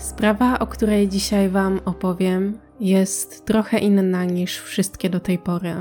Sprawa, o której dzisiaj Wam opowiem, jest trochę inna niż wszystkie do tej pory.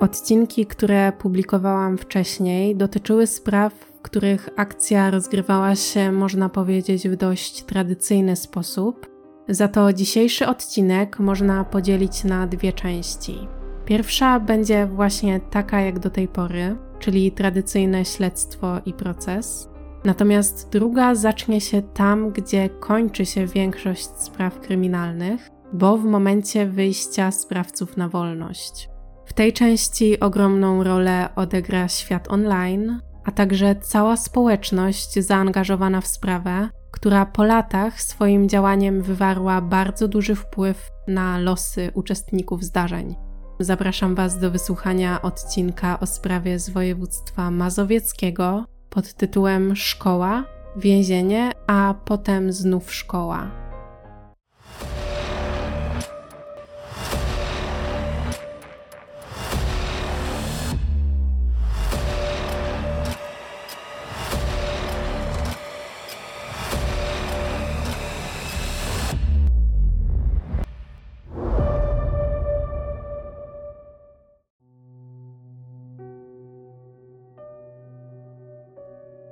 Odcinki, które publikowałam wcześniej, dotyczyły spraw, w których akcja rozgrywała się, można powiedzieć, w dość tradycyjny sposób. Za to dzisiejszy odcinek można podzielić na dwie części. Pierwsza będzie właśnie taka jak do tej pory, czyli tradycyjne śledztwo i proces. Natomiast druga zacznie się tam, gdzie kończy się większość spraw kryminalnych, bo w momencie wyjścia sprawców na wolność. W tej części ogromną rolę odegra świat online, a także cała społeczność zaangażowana w sprawę, która po latach swoim działaniem wywarła bardzo duży wpływ na losy uczestników zdarzeń. Zapraszam Was do wysłuchania odcinka o sprawie z województwa mazowieckiego pod tytułem Szkoła, więzienie, a potem znów szkoła.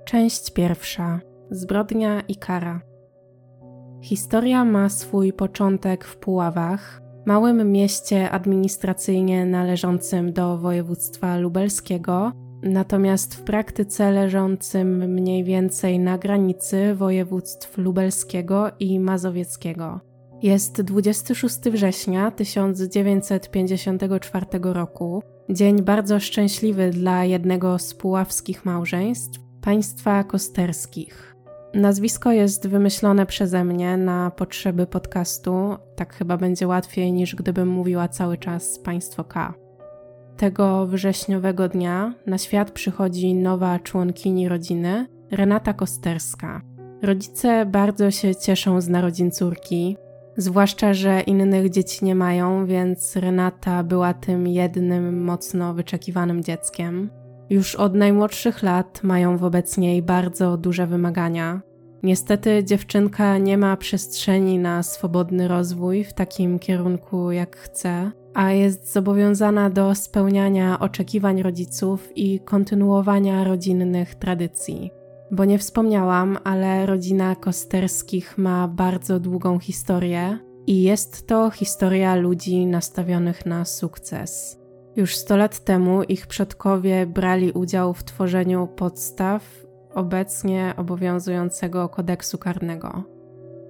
Część pierwsza. Zbrodnia i kara. Historia ma swój początek w Puławach, małym mieście administracyjnie należącym do województwa lubelskiego, natomiast w praktyce leżącym mniej więcej na granicy województw lubelskiego i mazowieckiego. Jest 26 września 1954 roku, dzień bardzo szczęśliwy dla jednego z puławskich małżeństw, państwa kosterskich. Nazwisko jest wymyślone przeze mnie na potrzeby podcastu. Tak chyba będzie łatwiej niż gdybym mówiła cały czas państwo K. Tego wrześniowego dnia na świat przychodzi nowa członkini rodziny, Renata Kosterska. Rodzice bardzo się cieszą z narodzin córki, zwłaszcza, że innych dzieci nie mają, więc Renata była tym jednym mocno wyczekiwanym dzieckiem. Już od najmłodszych lat mają wobec niej bardzo duże wymagania. Niestety dziewczynka nie ma przestrzeni na swobodny rozwój w takim kierunku jak chce, a jest zobowiązana do spełniania oczekiwań rodziców i kontynuowania rodzinnych tradycji. Bo nie wspomniałam, ale rodzina Kosterskich ma bardzo długą historię i jest to historia ludzi nastawionych na sukces. Już 100 lat temu ich przodkowie brali udział w tworzeniu podstaw obecnie obowiązującego kodeksu karnego.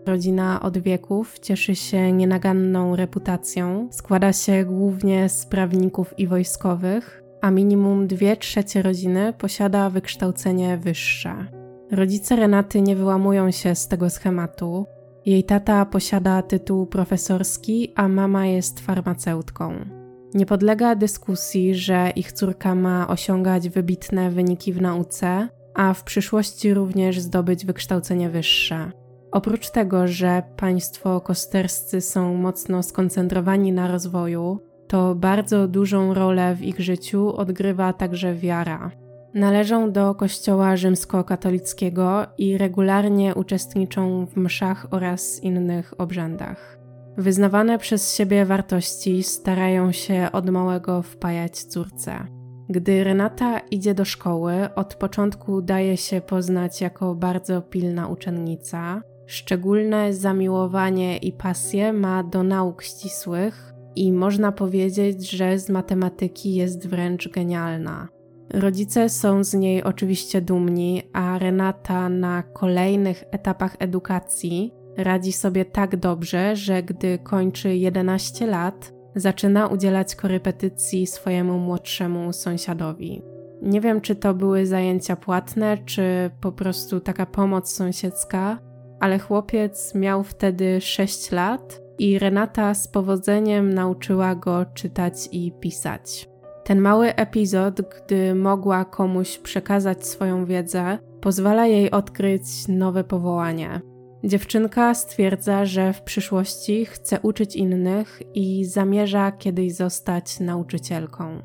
Rodzina od wieków cieszy się nienaganną reputacją, składa się głównie z prawników i wojskowych, a minimum dwie trzecie rodziny posiada wykształcenie wyższe. Rodzice Renaty nie wyłamują się z tego schematu. Jej tata posiada tytuł profesorski, a mama jest farmaceutką. Nie podlega dyskusji, że ich córka ma osiągać wybitne wyniki w nauce, a w przyszłości również zdobyć wykształcenie wyższe. Oprócz tego, że państwo kosterscy są mocno skoncentrowani na rozwoju, to bardzo dużą rolę w ich życiu odgrywa także wiara. Należą do Kościoła rzymskokatolickiego i regularnie uczestniczą w mszach oraz innych obrzędach. Wyznawane przez siebie wartości starają się od małego wpajać córce. Gdy Renata idzie do szkoły, od początku daje się poznać jako bardzo pilna uczennica. Szczególne zamiłowanie i pasję ma do nauk ścisłych i można powiedzieć, że z matematyki jest wręcz genialna. Rodzice są z niej oczywiście dumni, a Renata na kolejnych etapach edukacji radzi sobie tak dobrze, że gdy kończy 11 lat, zaczyna udzielać korepetycji swojemu młodszemu sąsiadowi. Nie wiem, czy to były zajęcia płatne, czy po prostu taka pomoc sąsiedzka, ale chłopiec miał wtedy 6 lat i Renata z powodzeniem nauczyła go czytać i pisać. Ten mały epizod, gdy mogła komuś przekazać swoją wiedzę, pozwala jej odkryć nowe powołanie. Dziewczynka stwierdza, że w przyszłości chce uczyć innych i zamierza kiedyś zostać nauczycielką.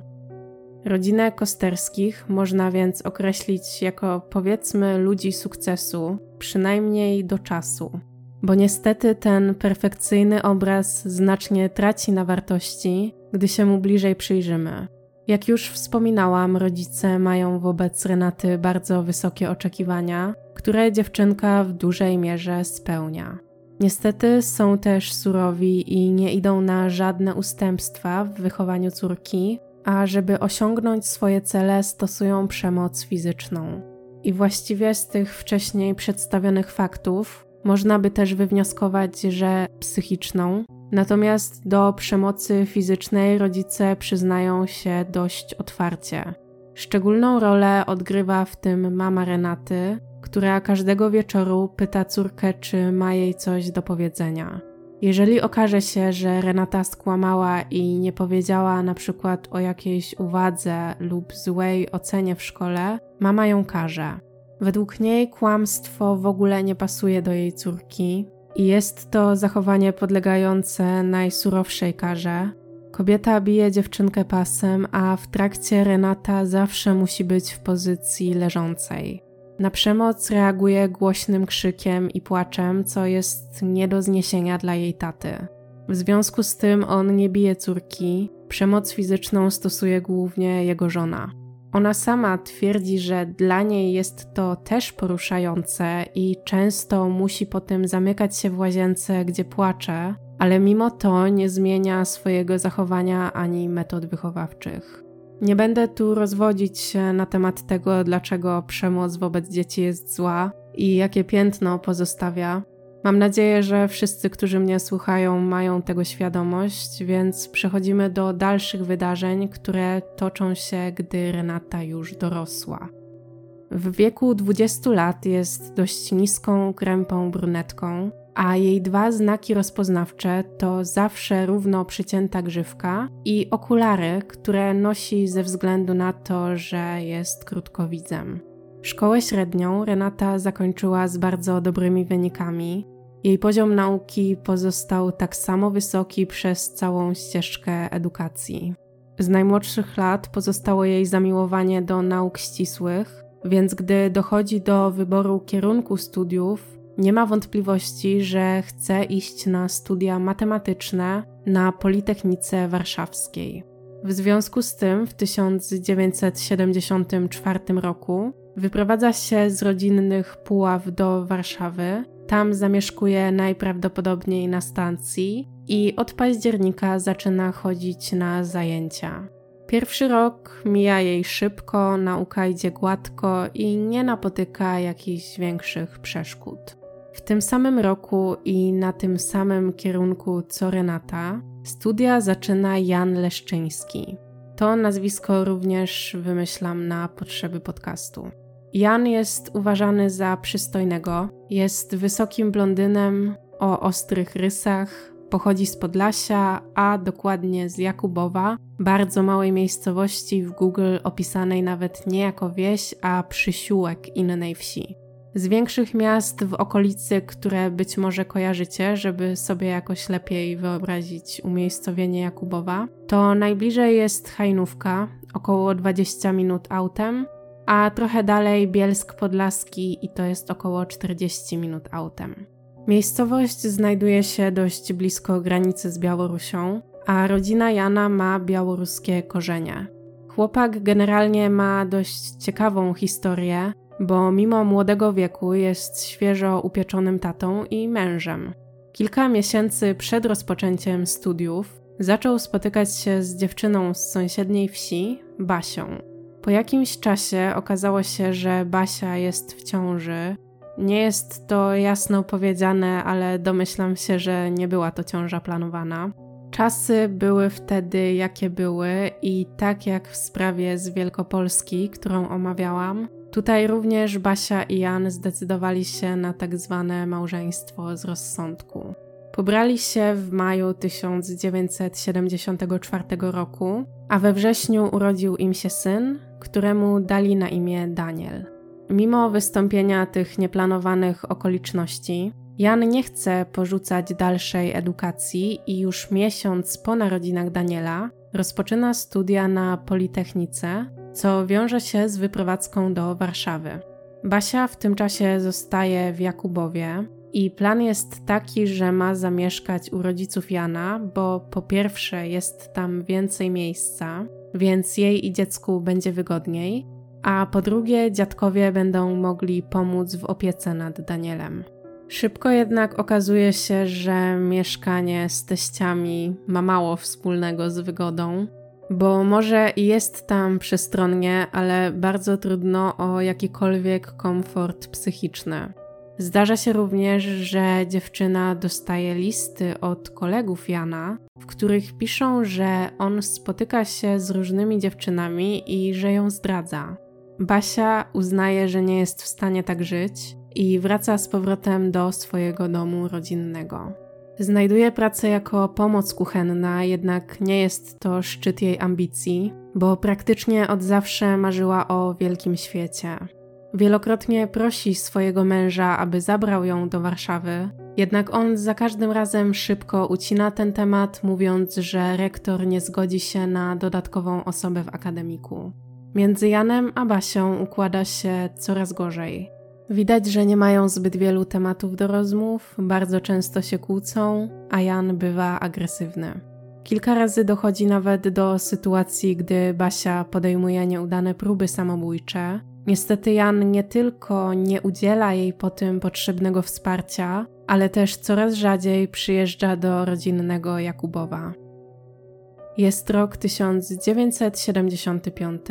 Rodzinę Kosterskich można więc określić jako powiedzmy ludzi sukcesu, przynajmniej do czasu. bo niestety ten perfekcyjny obraz znacznie traci na wartości, gdy się mu bliżej przyjrzymy. Jak już wspominałam, rodzice mają wobec Renaty bardzo wysokie oczekiwania, które dziewczynka w dużej mierze spełnia. Niestety są też surowi i nie idą na żadne ustępstwa w wychowaniu córki, a żeby osiągnąć swoje cele, stosują przemoc fizyczną. I właściwie z tych wcześniej przedstawionych faktów można by też wywnioskować, że psychiczną, natomiast do przemocy fizycznej rodzice przyznają się dość otwarcie. Szczególną rolę odgrywa w tym mama Renaty, która każdego wieczoru pyta córkę, czy ma jej coś do powiedzenia. Jeżeli okaże się, że Renata skłamała i nie powiedziała na przykład o jakiejś uwadze lub złej ocenie w szkole, mama ją karze. Według niej kłamstwo w ogóle nie pasuje do jej córki i jest to zachowanie podlegające najsurowszej karze. Kobieta bije dziewczynkę pasem, a w trakcie Renata zawsze musi być w pozycji leżącej. Na przemoc reaguje głośnym krzykiem i płaczem, co jest nie do zniesienia dla jej taty. W związku z tym on nie bije córki, przemoc fizyczną stosuje głównie jego żona. Ona sama twierdzi, że dla niej jest to też poruszające i często musi potem zamykać się w łazience, gdzie płacze, ale mimo to nie zmienia swojego zachowania ani metod wychowawczych. Nie będę tu rozwodzić się na temat tego, dlaczego przemoc wobec dzieci jest zła i jakie piętno pozostawia. Mam nadzieję, że wszyscy, którzy mnie słuchają, mają tego świadomość, więc przechodzimy do dalszych wydarzeń, które toczą się, gdy Renata już dorosła. W wieku 20 lat jest dość niską, krępą brunetką, a jej dwa znaki rozpoznawcze to zawsze równo przycięta grzywka i okulary, które nosi ze względu na to, że jest krótkowidzem. Szkołę średnią Renata zakończyła z bardzo dobrymi wynikami. Jej poziom nauki pozostał tak samo wysoki przez całą ścieżkę edukacji. Z najmłodszych lat pozostało jej zamiłowanie do nauk ścisłych, więc gdy dochodzi do wyboru kierunku studiów, nie ma wątpliwości, że chce iść na studia matematyczne na Politechnice Warszawskiej. W związku z tym w 1974 roku wyprowadza się z rodzinnych Puław do Warszawy. Tam zamieszkuje najprawdopodobniej na stacji i od października zaczyna chodzić na zajęcia. Pierwszy rok mija jej szybko, nauka idzie gładko i nie napotyka jakichś większych przeszkód. W tym samym roku i na tym samym kierunku co Renata, studia zaczyna Jan Leszczyński. To nazwisko również wymyślam na potrzeby podcastu. Jan jest uważany za przystojnego, jest wysokim blondynem o ostrych rysach, pochodzi z Podlasia, a dokładnie z Jakubowa, bardzo małej miejscowości w Google opisanej nawet nie jako wieś, a przysiółek innej wsi. Z większych miast w okolicy, które być może kojarzycie, żeby sobie jakoś lepiej wyobrazić umiejscowienie Jakubowa, to najbliżej jest Hajnówka, około 20 minut autem, a trochę dalej Bielsk Podlaski i to jest około 40 minut autem. Miejscowość znajduje się dość blisko granicy z Białorusią, a rodzina Jana ma białoruskie korzenie. Chłopak generalnie ma dość ciekawą historię, bo mimo młodego wieku jest świeżo upieczonym tatą i mężem. Kilka miesięcy przed rozpoczęciem studiów zaczął spotykać się z dziewczyną z sąsiedniej wsi, Basią. Po jakimś czasie okazało się, że Basia jest w ciąży. Nie jest to jasno powiedziane, ale domyślam się, że nie była to ciąża planowana. Czasy były wtedy jakie były, i tak jak w sprawie z Wielkopolski, którą omawiałam, Tutaj również Basia i Jan zdecydowali się na tak zwane małżeństwo z rozsądku. Pobrali się w maju 1974 roku, a we wrześniu urodził im się syn, któremu dali na imię Daniel. Mimo wystąpienia tych nieplanowanych okoliczności, Jan nie chce porzucać dalszej edukacji i już miesiąc po narodzinach Daniela rozpoczyna studia na Politechnice, co wiąże się z wyprowadzką do Warszawy. Basia w tym czasie zostaje w Jakubowie. I plan jest taki, że ma zamieszkać u rodziców Jana, bo po pierwsze jest tam więcej miejsca, więc jej i dziecku będzie wygodniej, a po drugie dziadkowie będą mogli pomóc w opiece nad Danielem. Szybko jednak okazuje się, że mieszkanie z teściami ma mało wspólnego z wygodą, bo może jest tam przestronnie, ale bardzo trudno o jakikolwiek komfort psychiczny. Zdarza się również, że dziewczyna dostaje listy od kolegów Jana, w których piszą, że on spotyka się z różnymi dziewczynami i że ją zdradza. Basia uznaje, że nie jest w stanie tak żyć i wraca z powrotem do swojego domu rodzinnego. Znajduje pracę jako pomoc kuchenna, jednak nie jest to szczyt jej ambicji, bo praktycznie od zawsze marzyła o wielkim świecie. Wielokrotnie prosi swojego męża, aby zabrał ją do Warszawy, jednak on za każdym razem szybko ucina ten temat, mówiąc, że rektor nie zgodzi się na dodatkową osobę w akademiku. Między Janem a Basią układa się coraz gorzej. Widać, że nie mają zbyt wielu tematów do rozmów, bardzo często się kłócą, a Jan bywa agresywny. Kilka razy dochodzi nawet do sytuacji, gdy Basia podejmuje nieudane próby samobójcze. Niestety Jan nie tylko nie udziela jej po tym potrzebnego wsparcia, ale też coraz rzadziej przyjeżdża do rodzinnego Jakubowa. Jest rok 1975,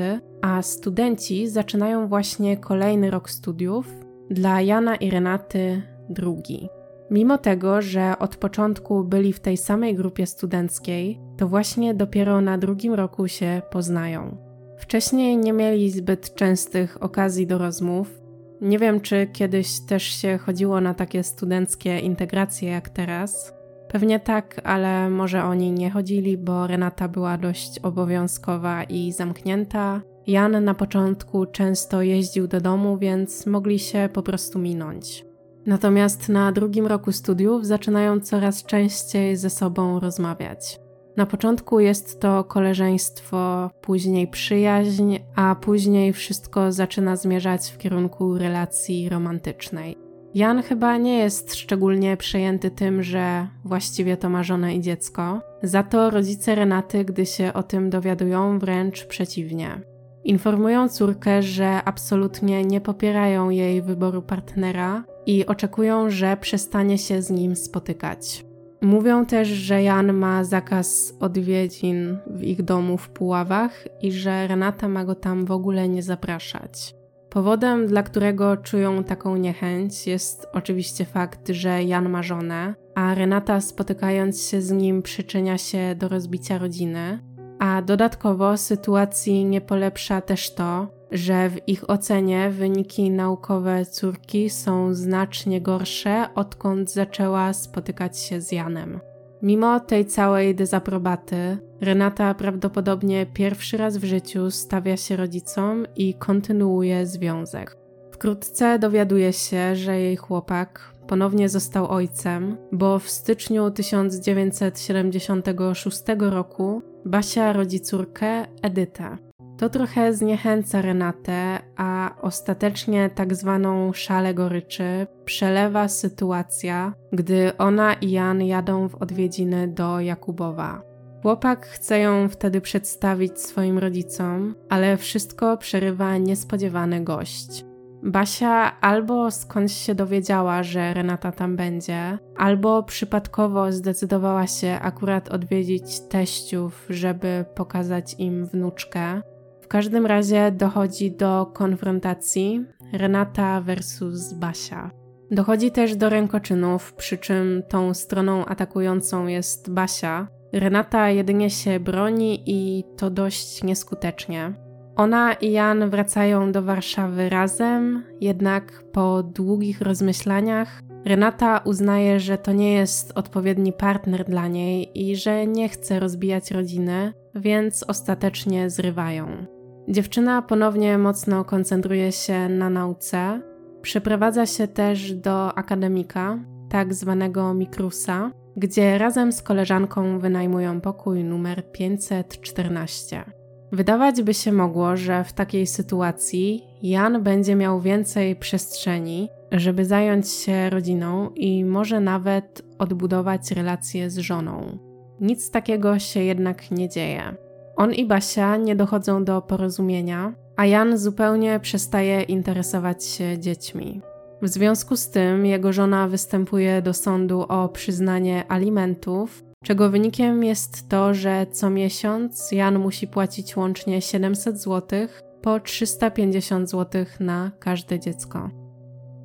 a studenci zaczynają właśnie kolejny rok studiów, dla Jana i Renaty drugi. Mimo tego, że od początku byli w tej samej grupie studenckiej, to właśnie dopiero na drugim roku się poznają. Wcześniej nie mieli zbyt częstych okazji do rozmów. Nie wiem, czy kiedyś też się chodziło na takie studenckie integracje jak teraz. Pewnie tak, ale może oni nie chodzili, bo Renata była dość obowiązkowa i zamknięta, Jan na początku często jeździł do domu, więc mogli się po prostu minąć. Natomiast na drugim roku studiów zaczynają coraz częściej ze sobą rozmawiać. Na początku jest to koleżeństwo, później przyjaźń, a później wszystko zaczyna zmierzać w kierunku relacji romantycznej. Jan chyba nie jest szczególnie przejęty tym, że właściwie to ma żonę i dziecko. Za to rodzice Renaty, gdy się o tym dowiadują, wręcz przeciwnie. Informują córkę, że absolutnie nie popierają jej wyboru partnera i oczekują, że przestanie się z nim spotykać. Mówią też, że Jan ma zakaz odwiedzin w ich domu w Puławach i że Renata ma go tam w ogóle nie zapraszać. Powodem, dla którego czują taką niechęć, jest oczywiście fakt, że Jan ma żonę, a Renata spotykając się z nim przyczynia się do rozbicia rodziny, a dodatkowo sytuacji nie polepsza też to, że w ich ocenie wyniki naukowe córki są znacznie gorsze, odkąd zaczęła spotykać się z Janem. Mimo tej całej dezaprobaty, Renata prawdopodobnie pierwszy raz w życiu stawia się rodzicom i kontynuuje związek. Wkrótce dowiaduje się, że jej chłopak ponownie został ojcem, bo w styczniu 1976 roku Basia rodzi córkę Edytę. To trochę zniechęca Renatę, a ostatecznie tak zwaną szalę goryczy przelewa sytuacja, gdy ona i Jan jadą w odwiedziny do Jakubowa. Chłopak chce ją wtedy przedstawić swoim rodzicom, ale wszystko przerywa niespodziewany gość. Basia albo skądś się dowiedziała, że Renata tam będzie, albo przypadkowo zdecydowała się akurat odwiedzić teściów, żeby pokazać im wnuczkę. Każdym razie dochodzi do konfrontacji Renata versus Basia. Dochodzi też do rękoczynów, przy czym tą stroną atakującą jest Basia. Renata jedynie się broni i to dość nieskutecznie. Ona i Jan wracają do Warszawy razem, jednak po długich rozmyślaniach Renata uznaje, że to nie jest odpowiedni partner dla niej i że nie chce rozbijać rodziny, więc ostatecznie zrywają. Dziewczyna ponownie mocno koncentruje się na nauce. Przeprowadza się też do akademika, tak zwanego Mikrusa, gdzie razem z koleżanką wynajmują pokój numer 514. Wydawać by się mogło, że w takiej sytuacji Jan będzie miał więcej przestrzeni, żeby zająć się rodziną i może nawet odbudować relacje z żoną. Nic takiego się jednak nie dzieje. On i Basia nie dochodzą do porozumienia, a Jan zupełnie przestaje interesować się dziećmi. W związku z tym jego żona występuje do sądu o przyznanie alimentów, czego wynikiem jest to, że co miesiąc Jan musi płacić łącznie 700 zł po 350 zł na każde dziecko.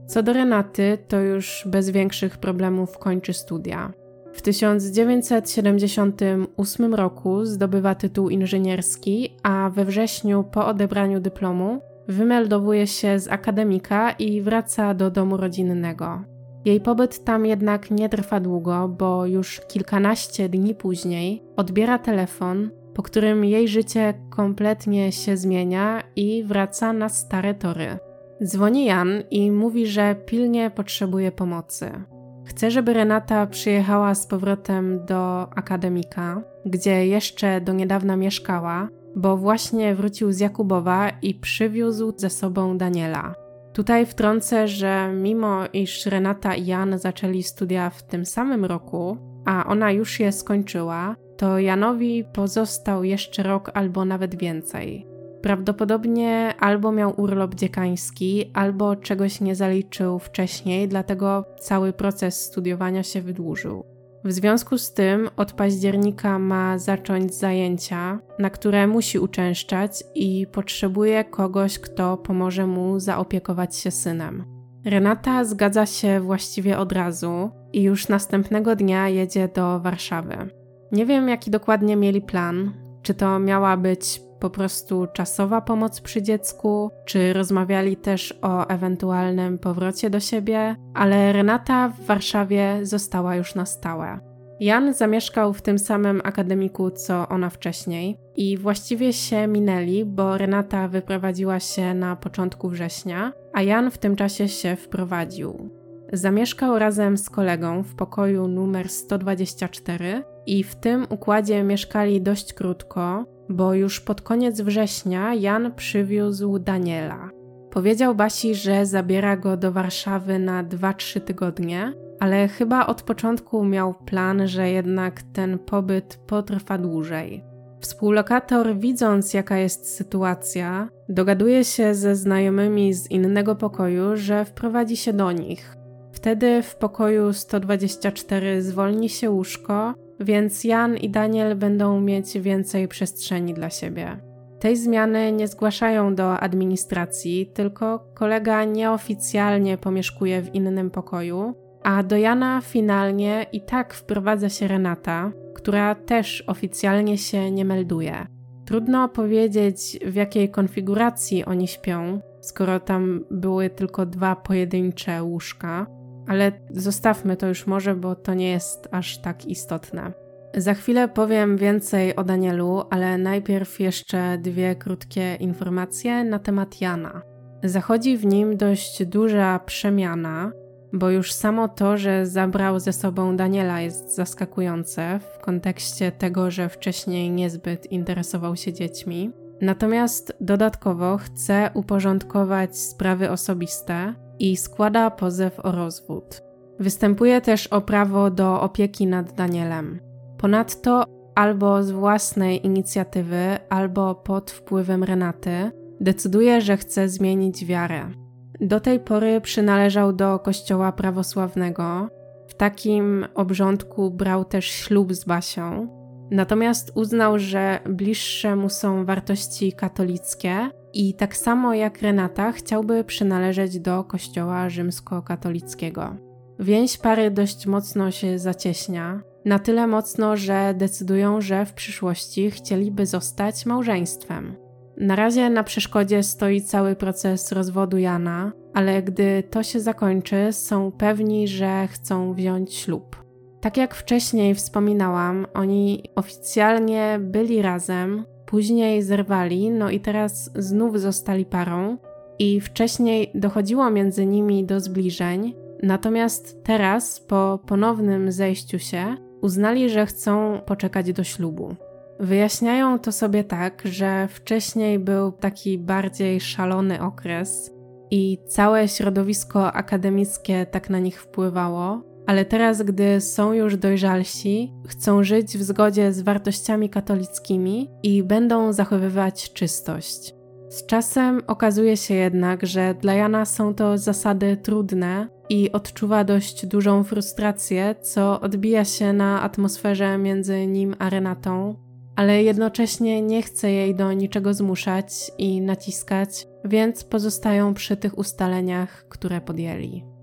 Co do Renaty, to już bez większych problemów kończy studia. W 1978 roku zdobywa tytuł inżynierski, a we wrześniu po odebraniu dyplomu wymeldowuje się z akademika i wraca do domu rodzinnego. Jej pobyt tam jednak nie trwa długo, bo już kilkanaście dni później odbiera telefon, po którym jej życie kompletnie się zmienia i wraca na stare tory. Dzwoni Jan i mówi, że pilnie potrzebuje pomocy. Chce, żeby Renata przyjechała z powrotem do akademika, gdzie jeszcze do niedawna mieszkała, bo właśnie wrócił z Jakubowa i przywiózł ze sobą Daniela. Tutaj wtrącę, że mimo iż Renata i Jan zaczęli studia w tym samym roku, a ona już je skończyła, to Janowi pozostał jeszcze rok albo nawet więcej. Prawdopodobnie albo miał urlop dziekański, albo czegoś nie zaliczył wcześniej, dlatego cały proces studiowania się wydłużył. W związku z tym od października ma zacząć zajęcia, na które musi uczęszczać i potrzebuje kogoś, kto pomoże mu zaopiekować się synem. Renata zgadza się właściwie od razu i już następnego dnia jedzie do Warszawy. Nie wiem, jaki dokładnie mieli plan. Czy to miała być po prostu czasowa pomoc przy dziecku, czy rozmawiali też o ewentualnym powrocie do siebie, ale Renata w Warszawie została już na stałe. Jan zamieszkał w tym samym akademiku co ona wcześniej i właściwie się minęli, bo Renata wyprowadziła się na początku września, a Jan w tym czasie się wprowadził. Zamieszkał razem z kolegą w pokoju numer 124 i w tym układzie mieszkali dość krótko, bo już pod koniec września Jan przywiózł Daniela. Powiedział Basi, że zabiera go do Warszawy na 2-3 tygodnie, ale chyba od początku miał plan, że jednak ten pobyt potrwa dłużej. Współlokator, widząc jaka jest sytuacja, dogaduje się ze znajomymi z innego pokoju, że wprowadzi się do nich. Wtedy w pokoju 124 zwolni się łóżko, więc Jan i Daniel będą mieć więcej przestrzeni dla siebie. Tej zmiany nie zgłaszają do administracji, tylko kolega nieoficjalnie pomieszkuje w innym pokoju, a do Jana finalnie i tak wprowadza się Renata, która też oficjalnie się nie melduje. Trudno powiedzieć, w jakiej konfiguracji oni śpią, skoro tam były tylko dwa pojedyncze łóżka, ale zostawmy to już może, bo to nie jest aż tak istotne. Za chwilę powiem więcej o Danielu, ale najpierw jeszcze dwie krótkie informacje na temat Jana. Zachodzi w nim dość duża przemiana, bo już samo to, że zabrał ze sobą Daniela jest zaskakujące w kontekście tego, że wcześniej niezbyt interesował się dziećmi. Natomiast dodatkowo chce uporządkować sprawy osobiste i składa pozew o rozwód. Występuje też o prawo do opieki nad Danielem. Ponadto albo z własnej inicjatywy, albo pod wpływem Renaty, decyduje, że chce zmienić wiarę. Do tej pory przynależał do kościoła prawosławnego. W takim obrządku brał też ślub z Basią. Natomiast uznał, że bliższe mu są wartości katolickie i tak samo jak Renata chciałby przynależeć do kościoła rzymskokatolickiego. Więź pary dość mocno się zacieśnia, na tyle mocno, że decydują, że w przyszłości chcieliby zostać małżeństwem. Na razie na przeszkodzie stoi cały proces rozwodu Jana, ale gdy to się zakończy, są pewni, że chcą wziąć ślub. Tak jak wcześniej wspominałam, oni oficjalnie byli razem, później zerwali, no i teraz znów zostali parą. I wcześniej dochodziło między nimi do zbliżeń, natomiast teraz, po ponownym zejściu się, uznali, że chcą poczekać do ślubu. Wyjaśniają to sobie tak, że wcześniej był taki bardziej szalony okres i całe środowisko akademickie tak na nich wpływało, ale teraz, gdy są już dojrzalsi, chcą żyć w zgodzie z wartościami katolickimi i będą zachowywać czystość. Z czasem okazuje się jednak, że dla Jana są to zasady trudne i odczuwa dość dużą frustrację, co odbija się na atmosferze między nim a Renatą, ale jednocześnie nie chce jej do niczego zmuszać i naciskać, więc pozostają przy tych ustaleniach, które podjęli.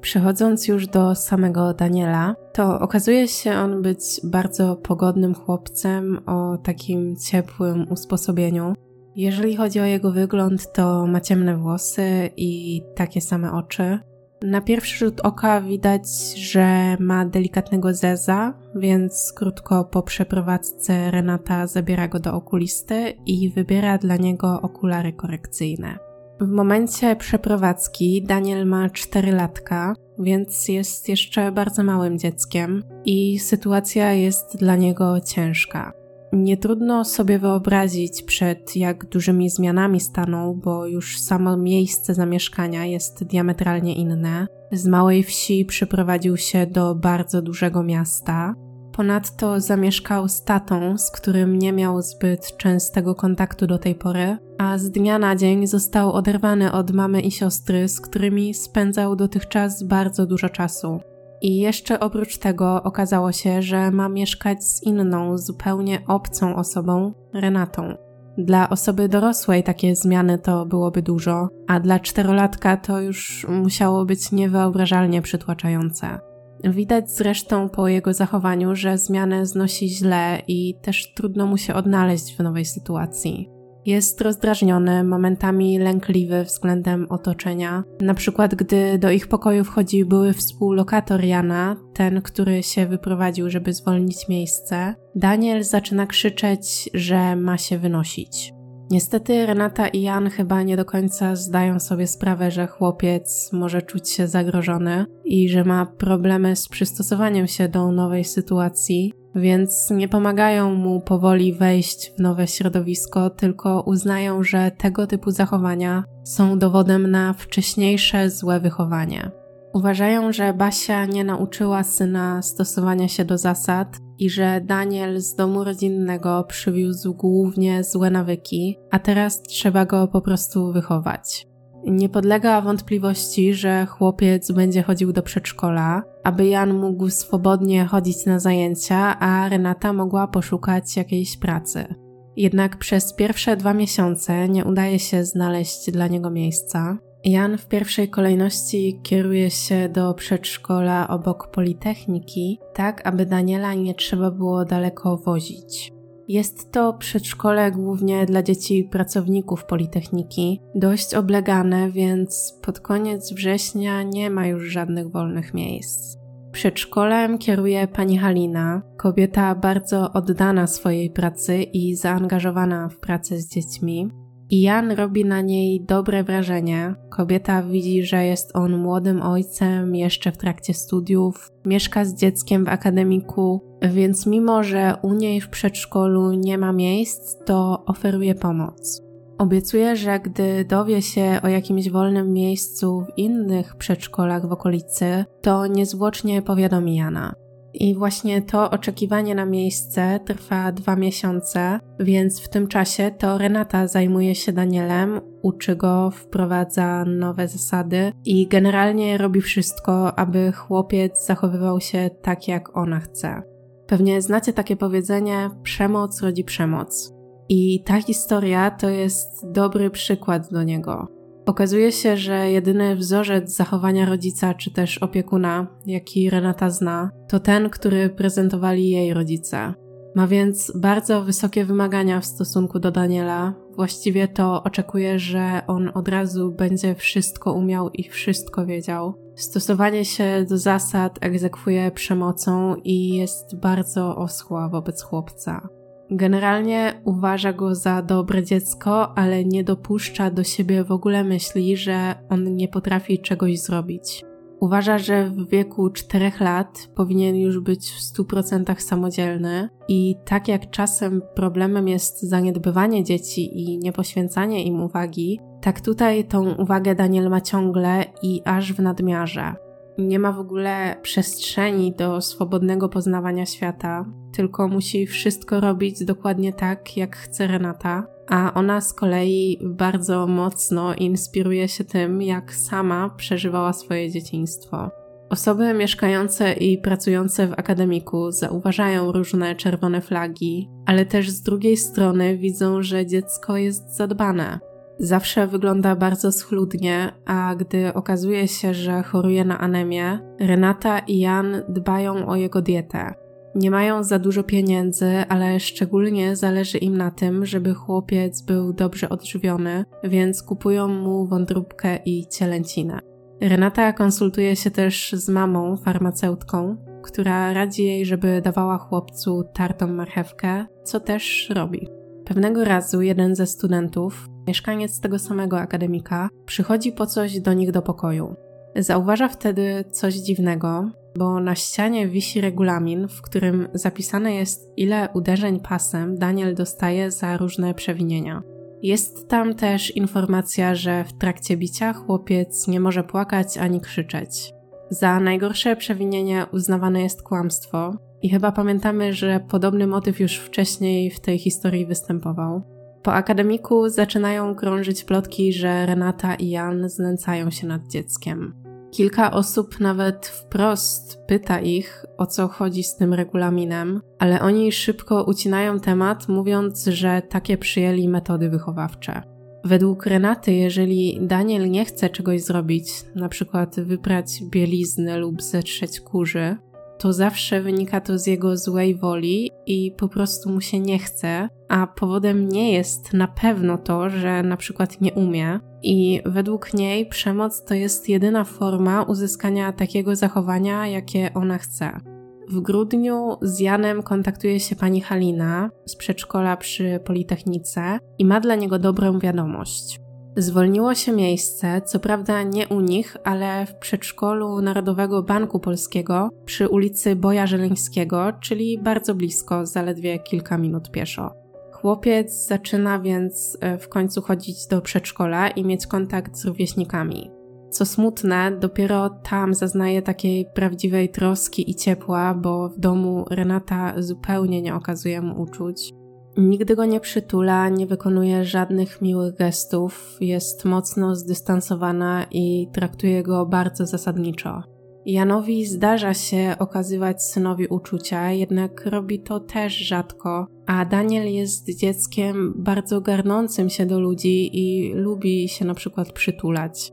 Przechodząc już do samego Daniela, to okazuje się on być bardzo pogodnym chłopcem o takim ciepłym usposobieniu. Jeżeli chodzi o jego wygląd, to ma ciemne włosy i takie same oczy. Na pierwszy rzut oka widać, że ma delikatnego zeza, więc krótko po przeprowadzce Renata zabiera go do okulisty i wybiera dla niego okulary korekcyjne. W momencie przeprowadzki Daniel ma 4 latka, więc jest jeszcze bardzo małym dzieckiem i sytuacja jest dla niego ciężka. Nie trudno sobie wyobrazić, przed jak dużymi zmianami stanął, bo już samo miejsce zamieszkania jest diametralnie inne. Z małej wsi przyprowadził się do bardzo dużego miasta, Ponadto zamieszkał z tatą, z którym nie miał zbyt częstego kontaktu do tej pory, a z dnia na dzień został oderwany od mamy i siostry, z którymi spędzał dotychczas bardzo dużo czasu. I jeszcze oprócz tego okazało się, że ma mieszkać z inną, zupełnie obcą osobą, Renatą. Dla osoby dorosłej takie zmiany to byłoby dużo, a dla czterolatka to już musiało być niewyobrażalnie przytłaczające. Widać zresztą po jego zachowaniu, że zmianę znosi źle i też trudno mu się odnaleźć w nowej sytuacji. Jest rozdrażniony, momentami lękliwy względem otoczenia. Na przykład, gdy do ich pokoju wchodzi były współlokator Jana, ten, który się wyprowadził, żeby zwolnić miejsce, Daniel zaczyna krzyczeć, że ma się wynosić. Niestety Renata i Jan chyba nie do końca zdają sobie sprawę, że chłopiec może czuć się zagrożony i że ma problemy z przystosowaniem się do nowej sytuacji, więc nie pomagają mu powoli wejść w nowe środowisko, tylko uznają, że tego typu zachowania są dowodem na wcześniejsze złe wychowanie. Uważają, że Basia nie nauczyła syna stosowania się do zasad i że Daniel z domu rodzinnego przywiózł głównie złe nawyki, a teraz trzeba go po prostu wychować. Nie podlega wątpliwości, że chłopiec będzie chodził do przedszkola, aby Jan mógł swobodnie chodzić na zajęcia, a Renata mogła poszukać jakiejś pracy. Jednak przez pierwsze dwa miesiące nie udaje się znaleźć dla niego miejsca. Jan w pierwszej kolejności kieruje się do przedszkola obok Politechniki, tak aby Daniela nie trzeba było daleko wozić. Jest to przedszkole głównie dla dzieci pracowników Politechniki, dość oblegane, więc pod koniec września nie ma już żadnych wolnych miejsc. Przedszkolem kieruje pani Halina, kobieta bardzo oddana swojej pracy i zaangażowana w pracę z dziećmi. I Jan robi na niej dobre wrażenie. Kobieta widzi, że jest on młodym ojcem, jeszcze w trakcie studiów, mieszka z dzieckiem w akademiku, więc mimo, że u niej w przedszkolu nie ma miejsc, to oferuje pomoc. Obiecuje, że gdy dowie się o jakimś wolnym miejscu w innych przedszkolach w okolicy, to niezwłocznie powiadomi Jana. I właśnie to oczekiwanie na miejsce trwa dwa miesiące, więc w tym czasie to Renata zajmuje się Danielem, uczy go, wprowadza nowe zasady i generalnie robi wszystko, aby chłopiec zachowywał się tak, jak ona chce. Pewnie znacie takie powiedzenie: przemoc rodzi przemoc. I ta historia to jest dobry przykład do niego. Okazuje się, że jedyny wzorzec zachowania rodzica czy też opiekuna, jaki Renata zna, to ten, który prezentowali jej rodzice. Ma więc bardzo wysokie wymagania w stosunku do Daniela. Właściwie to oczekuje, że on od razu będzie wszystko umiał i wszystko wiedział. Stosowanie się do zasad egzekwuje przemocą i jest bardzo oschła wobec chłopca. Generalnie uważa go za dobre dziecko, ale nie dopuszcza do siebie w ogóle myśli, że on nie potrafi czegoś zrobić. Uważa, że w wieku 4 lat powinien już być w 100% samodzielny i tak jak czasem problemem jest zaniedbywanie dzieci i niepoświęcanie im uwagi, tak tutaj tą uwagę Daniel ma ciągle i aż w nadmiarze. Nie ma w ogóle przestrzeni do swobodnego poznawania świata, tylko musi wszystko robić dokładnie tak, jak chce Renata, a ona z kolei bardzo mocno inspiruje się tym, jak sama przeżywała swoje dzieciństwo. Osoby mieszkające i pracujące w akademiku zauważają różne czerwone flagi, ale też z drugiej strony widzą, że dziecko jest zadbane. Zawsze wygląda bardzo schludnie, a gdy okazuje się, że choruje na anemię, Renata i Jan dbają o jego dietę. Nie mają za dużo pieniędzy, ale szczególnie zależy im na tym, żeby chłopiec był dobrze odżywiony, więc kupują mu wątróbkę i cielęcinę. Renata konsultuje się też z mamą, farmaceutką, która radzi jej, żeby dawała chłopcu tartą marchewkę, co też robi. Pewnego razu jeden ze studentów, mieszkaniec tego samego akademika, przychodzi po coś do nich do pokoju. Zauważa wtedy coś dziwnego, bo na ścianie wisi regulamin, w którym zapisane jest, ile uderzeń pasem Daniel dostaje za różne przewinienia. Jest tam też informacja, że w trakcie bicia chłopiec nie może płakać ani krzyczeć. Za najgorsze przewinienie uznawane jest kłamstwo, i chyba pamiętamy, że podobny motyw już wcześniej w tej historii występował. Po akademiku zaczynają krążyć plotki, że Renata i Jan znęcają się nad dzieckiem. Kilka osób nawet wprost pyta ich, o co chodzi z tym regulaminem, ale oni szybko ucinają temat, mówiąc, że takie przyjęli metody wychowawcze. Według Renaty, jeżeli Daniel nie chce czegoś zrobić, na przykład wyprać bieliznę lub zetrzeć kurzy, to zawsze wynika to z jego złej woli i po prostu mu się nie chce, a powodem nie jest na pewno to, że na przykład nie umie. I według niej przemoc to jest jedyna forma uzyskania takiego zachowania, jakie ona chce. W grudniu z Janem kontaktuje się pani Halina z przedszkola przy Politechnice i ma dla niego dobrą wiadomość. Zwolniło się miejsce, co prawda nie u nich, ale w przedszkolu Narodowego Banku Polskiego przy ulicy Boja Żeleńskiego, czyli bardzo blisko, zaledwie kilka minut pieszo. Chłopiec zaczyna więc e, w końcu chodzić do przedszkola i mieć kontakt z rówieśnikami. Co smutne, dopiero tam zaznaje takiej prawdziwej troski i ciepła, bo w domu Renata zupełnie nie okazuje mu uczuć. Nigdy go nie przytula, nie wykonuje żadnych miłych gestów, jest mocno zdystansowana i traktuje go bardzo zasadniczo. Janowi zdarza się okazywać synowi uczucia, jednak robi to też rzadko, a Daniel jest dzieckiem bardzo garnącym się do ludzi i lubi się na przykład przytulać.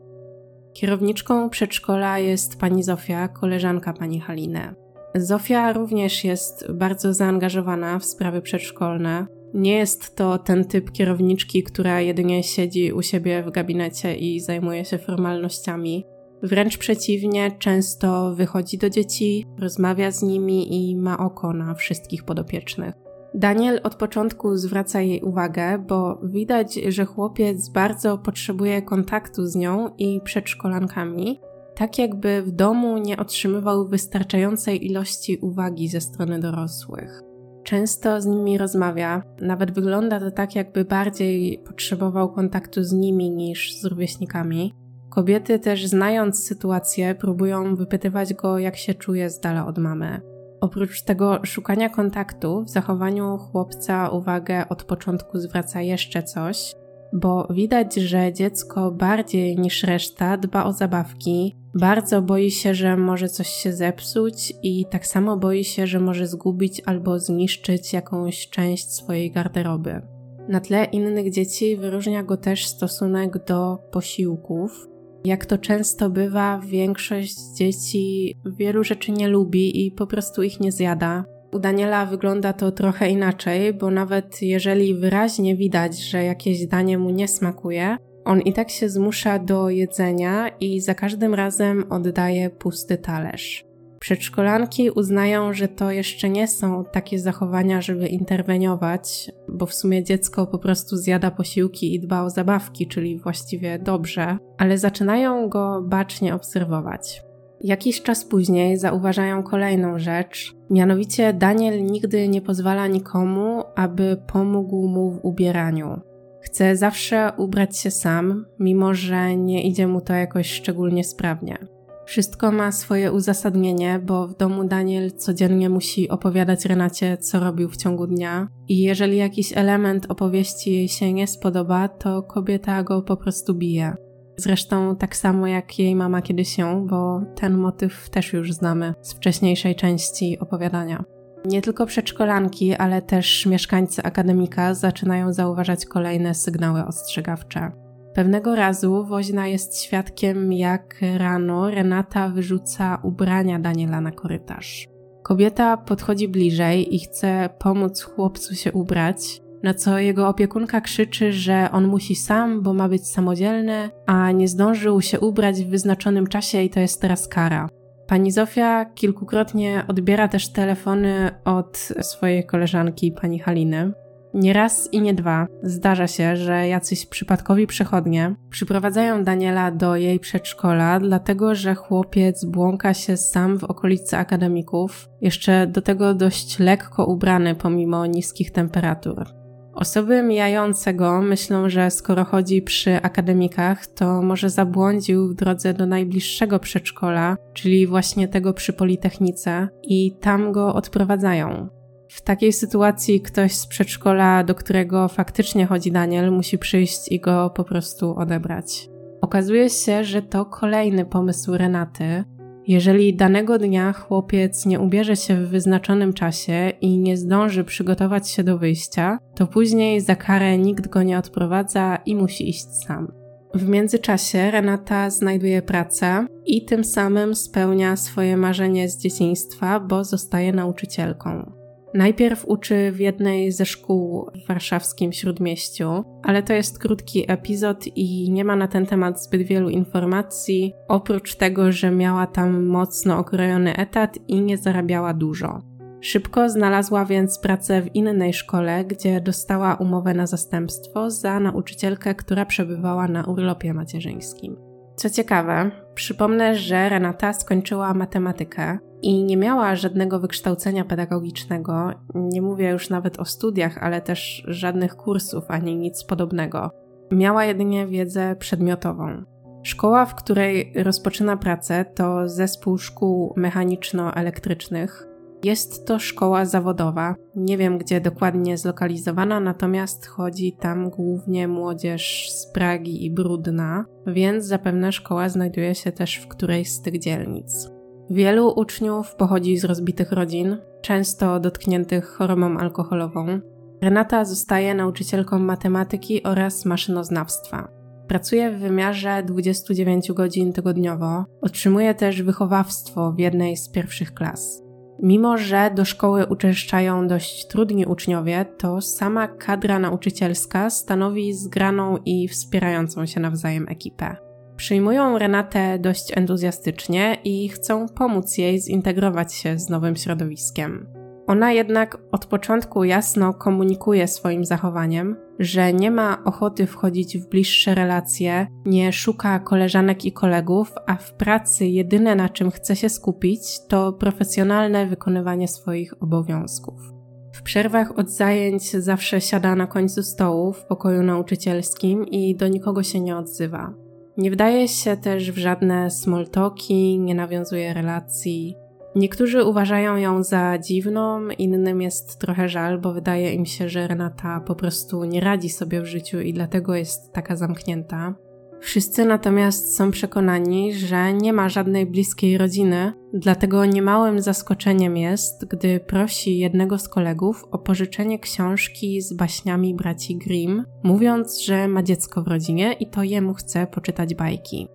Kierowniczką przedszkola jest pani Zofia, koleżanka pani Haliny. Zofia również jest bardzo zaangażowana w sprawy przedszkolne. Nie jest to ten typ kierowniczki, która jedynie siedzi u siebie w gabinecie i zajmuje się formalnościami. Wręcz przeciwnie, często wychodzi do dzieci, rozmawia z nimi i ma oko na wszystkich podopiecznych. Daniel od początku zwraca jej uwagę, bo widać, że chłopiec bardzo potrzebuje kontaktu z nią i przedszkolankami, tak jakby w domu nie otrzymywał wystarczającej ilości uwagi ze strony dorosłych. Często z nimi rozmawia, nawet wygląda to tak, jakby bardziej potrzebował kontaktu z nimi niż z rówieśnikami. Kobiety też znając sytuację, próbują wypytywać go, jak się czuje z dala od mamy. Oprócz tego szukania kontaktu, w zachowaniu chłopca uwagę od początku zwraca jeszcze coś, bo widać, że dziecko bardziej niż reszta dba o zabawki, bardzo boi się, że może coś się zepsuć i tak samo boi się, że może zgubić albo zniszczyć jakąś część swojej garderoby. Na tle innych dzieci wyróżnia go też stosunek do posiłków. Jak to często bywa, większość dzieci wielu rzeczy nie lubi i po prostu ich nie zjada. U Daniela wygląda to trochę inaczej, bo nawet jeżeli wyraźnie widać, że jakieś danie mu nie smakuje, on i tak się zmusza do jedzenia i za każdym razem oddaje pusty talerz. Przedszkolanki uznają, że to jeszcze nie są takie zachowania, żeby interweniować, bo w sumie dziecko po prostu zjada posiłki i dba o zabawki, czyli właściwie dobrze, ale zaczynają go bacznie obserwować. Jakiś czas później zauważają kolejną rzecz, mianowicie Daniel nigdy nie pozwala nikomu, aby pomógł mu w ubieraniu. Chce zawsze ubrać się sam, mimo że nie idzie mu to jakoś szczególnie sprawnie. Wszystko ma swoje uzasadnienie, bo w domu Daniel codziennie musi opowiadać Renacie, co robił w ciągu dnia, i jeżeli jakiś element opowieści jej się nie spodoba, to kobieta go po prostu bije. Zresztą tak samo jak jej mama kiedyś ją, bo ten motyw też już znamy z wcześniejszej części opowiadania. Nie tylko przedszkolanki, ale też mieszkańcy akademika zaczynają zauważać kolejne sygnały ostrzegawcze. Pewnego razu woźna jest świadkiem, jak rano Renata wyrzuca ubrania Daniela na korytarz. Kobieta podchodzi bliżej i chce pomóc chłopcu się ubrać, na co jego opiekunka krzyczy, że on musi sam, bo ma być samodzielny, a nie zdążył się ubrać w wyznaczonym czasie i to jest teraz kara. Pani Zofia kilkukrotnie odbiera też telefony od swojej koleżanki, pani Haliny. Nie raz i nie dwa zdarza się, że jacyś przypadkowi przechodnie przyprowadzają Daniela do jej przedszkola, dlatego że chłopiec błąka się sam w okolicy akademików, jeszcze do tego dość lekko ubrany pomimo niskich temperatur. Osoby mijające go myślą, że skoro chodzi przy akademikach, to może zabłądził w drodze do najbliższego przedszkola, czyli właśnie tego przy Politechnice, i tam go odprowadzają. W takiej sytuacji ktoś z przedszkola, do którego faktycznie chodzi Daniel, musi przyjść i go po prostu odebrać. Okazuje się, że to kolejny pomysł Renaty, jeżeli danego dnia chłopiec nie ubierze się w wyznaczonym czasie i nie zdąży przygotować się do wyjścia, to później za karę nikt go nie odprowadza i musi iść sam. W międzyczasie Renata znajduje pracę i tym samym spełnia swoje marzenie z dzieciństwa, bo zostaje nauczycielką. Najpierw uczy w jednej ze szkół w warszawskim śródmieściu, ale to jest krótki epizod i nie ma na ten temat zbyt wielu informacji, oprócz tego, że miała tam mocno okrojony etat i nie zarabiała dużo. Szybko znalazła więc pracę w innej szkole, gdzie dostała umowę na zastępstwo za nauczycielkę, która przebywała na urlopie macierzyńskim. Co ciekawe, przypomnę, że Renata skończyła matematykę, i nie miała żadnego wykształcenia pedagogicznego, nie mówię już nawet o studiach, ale też żadnych kursów ani nic podobnego. Miała jedynie wiedzę przedmiotową. Szkoła, w której rozpoczyna pracę, to zespół szkół mechaniczno-elektrycznych. Jest to szkoła zawodowa. Nie wiem, gdzie dokładnie zlokalizowana, natomiast chodzi tam głównie młodzież z Pragi i Brudna, więc zapewne szkoła znajduje się też w którejś z tych dzielnic. Wielu uczniów pochodzi z rozbitych rodzin, często dotkniętych chorobą alkoholową. Renata zostaje nauczycielką matematyki oraz maszynoznawstwa. Pracuje w wymiarze 29 godzin tygodniowo, otrzymuje też wychowawstwo w jednej z pierwszych klas. Mimo, że do szkoły uczęszczają dość trudni uczniowie, to sama kadra nauczycielska stanowi zgraną i wspierającą się nawzajem ekipę. Przyjmują Renatę dość entuzjastycznie i chcą pomóc jej zintegrować się z nowym środowiskiem. Ona jednak od początku jasno komunikuje swoim zachowaniem, że nie ma ochoty wchodzić w bliższe relacje, nie szuka koleżanek i kolegów, a w pracy jedyne na czym chce się skupić to profesjonalne wykonywanie swoich obowiązków. W przerwach od zajęć zawsze siada na końcu stołu w pokoju nauczycielskim i do nikogo się nie odzywa. Nie wdaje się też w żadne smoltoki, nie nawiązuje relacji. Niektórzy uważają ją za dziwną, innym jest trochę żal, bo wydaje im się, że Renata po prostu nie radzi sobie w życiu i dlatego jest taka zamknięta. Wszyscy natomiast są przekonani, że nie ma żadnej bliskiej rodziny, dlatego niemałym zaskoczeniem jest, gdy prosi jednego z kolegów o pożyczenie książki z baśniami braci Grimm, mówiąc, że ma dziecko w rodzinie i to jemu chce poczytać bajki.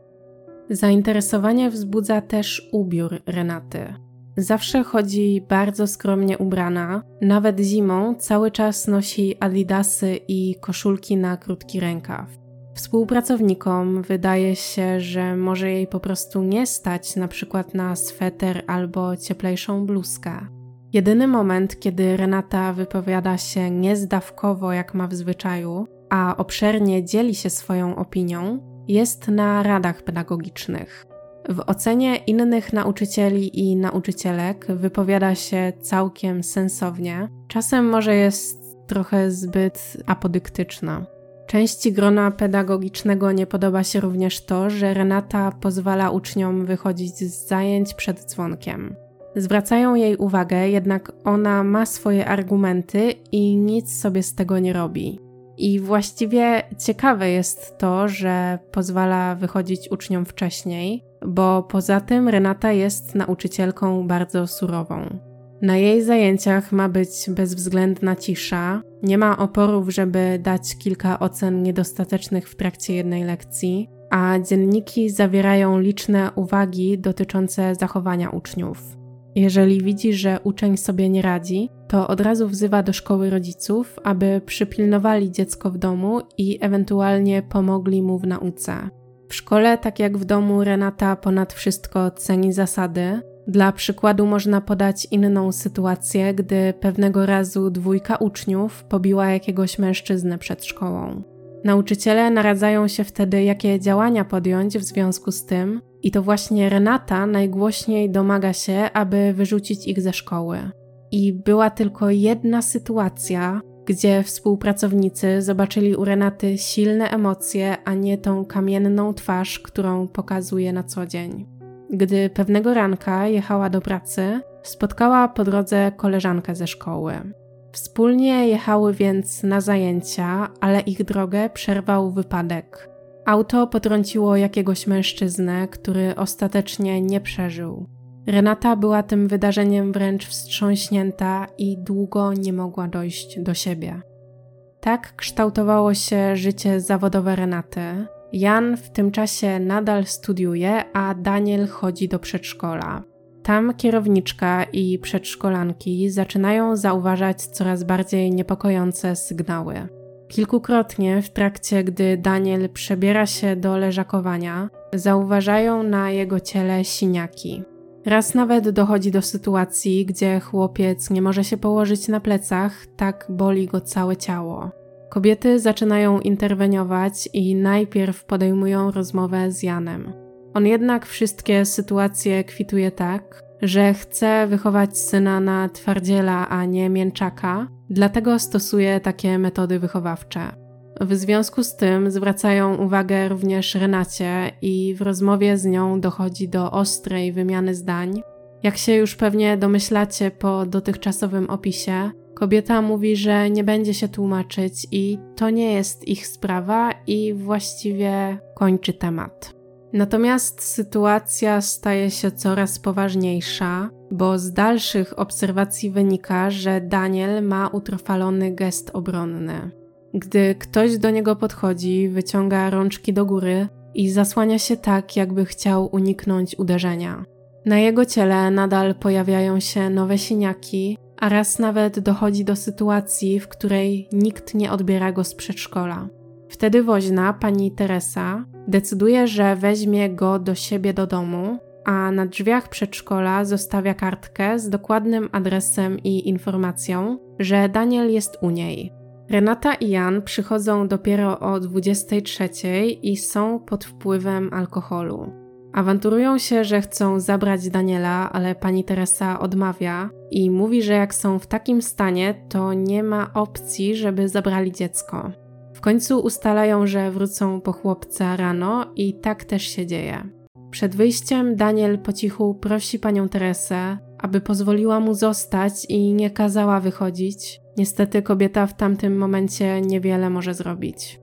Zainteresowanie wzbudza też ubiór Renaty. Zawsze chodzi bardzo skromnie ubrana, nawet zimą cały czas nosi adidasy i koszulki na krótki rękaw. Współpracownikom wydaje się, że może jej po prostu nie stać na przykład na sweter albo cieplejszą bluzkę. Jedyny moment, kiedy Renata wypowiada się niezdawkowo jak ma w zwyczaju, a obszernie dzieli się swoją opinią, jest na radach pedagogicznych. W ocenie innych nauczycieli i nauczycielek wypowiada się całkiem sensownie, czasem może jest trochę zbyt apodyktyczna. Części grona pedagogicznego nie podoba się również to, że Renata pozwala uczniom wychodzić z zajęć przed dzwonkiem. Zwracają jej uwagę, jednak ona ma swoje argumenty i nic sobie z tego nie robi. I właściwie ciekawe jest to, że pozwala wychodzić uczniom wcześniej, bo poza tym Renata jest nauczycielką bardzo surową. Na jej zajęciach ma być bezwzględna cisza, nie ma oporów, żeby dać kilka ocen niedostatecznych w trakcie jednej lekcji, a dzienniki zawierają liczne uwagi dotyczące zachowania uczniów. Jeżeli widzi, że uczeń sobie nie radzi, to od razu wzywa do szkoły rodziców, aby przypilnowali dziecko w domu i ewentualnie pomogli mu w nauce. W szkole, tak jak w domu, Renata ponad wszystko ceni zasady. Dla przykładu można podać inną sytuację, gdy pewnego razu dwójka uczniów pobiła jakiegoś mężczyznę przed szkołą. Nauczyciele naradzają się wtedy, jakie działania podjąć w związku z tym, i to właśnie Renata najgłośniej domaga się, aby wyrzucić ich ze szkoły. I była tylko jedna sytuacja, gdzie współpracownicy zobaczyli u Renaty silne emocje, a nie tą kamienną twarz, którą pokazuje na co dzień. Gdy pewnego ranka jechała do pracy, spotkała po drodze koleżankę ze szkoły. Wspólnie jechały więc na zajęcia, ale ich drogę przerwał wypadek. Auto potrąciło jakiegoś mężczyznę, który ostatecznie nie przeżył. Renata była tym wydarzeniem wręcz wstrząśnięta i długo nie mogła dojść do siebie. Tak kształtowało się życie zawodowe Renaty. Jan w tym czasie nadal studiuje, a Daniel chodzi do przedszkola. Tam kierowniczka i przedszkolanki zaczynają zauważać coraz bardziej niepokojące sygnały. Kilkukrotnie w trakcie, gdy Daniel przebiera się do leżakowania, zauważają na jego ciele siniaki. Raz nawet dochodzi do sytuacji, gdzie chłopiec nie może się położyć na plecach, tak boli go całe ciało. Kobiety zaczynają interweniować i najpierw podejmują rozmowę z Janem. On jednak wszystkie sytuacje kwituje tak, że chce wychować syna na twardziela, a nie mięczaka, dlatego stosuje takie metody wychowawcze. W związku z tym zwracają uwagę również Renacie i w rozmowie z nią dochodzi do ostrej wymiany zdań. Jak się już pewnie domyślacie po dotychczasowym opisie, kobieta mówi, że nie będzie się tłumaczyć i to nie jest ich sprawa i właściwie kończy temat. Natomiast sytuacja staje się coraz poważniejsza, bo z dalszych obserwacji wynika, że Daniel ma utrwalony gest obronny. Gdy ktoś do niego podchodzi, wyciąga rączki do góry i zasłania się tak, jakby chciał uniknąć uderzenia. Na jego ciele nadal pojawiają się nowe siniaki, a raz nawet dochodzi do sytuacji, w której nikt nie odbiera go z przedszkola. Wtedy woźna, pani Teresa, decyduje, że weźmie go do siebie do domu, a na drzwiach przedszkola zostawia kartkę z dokładnym adresem i informacją, że Daniel jest u niej. Renata i Jan przychodzą dopiero o 23 i są pod wpływem alkoholu. Awanturują się, że chcą zabrać Daniela, ale pani Teresa odmawia i mówi, że jak są w takim stanie, to nie ma opcji, żeby zabrali dziecko. W końcu ustalają, że wrócą po chłopca rano i tak też się dzieje. Przed wyjściem Daniel po cichu prosi panią Teresę, aby pozwoliła mu zostać i nie kazała wychodzić. Niestety kobieta w tamtym momencie niewiele może zrobić.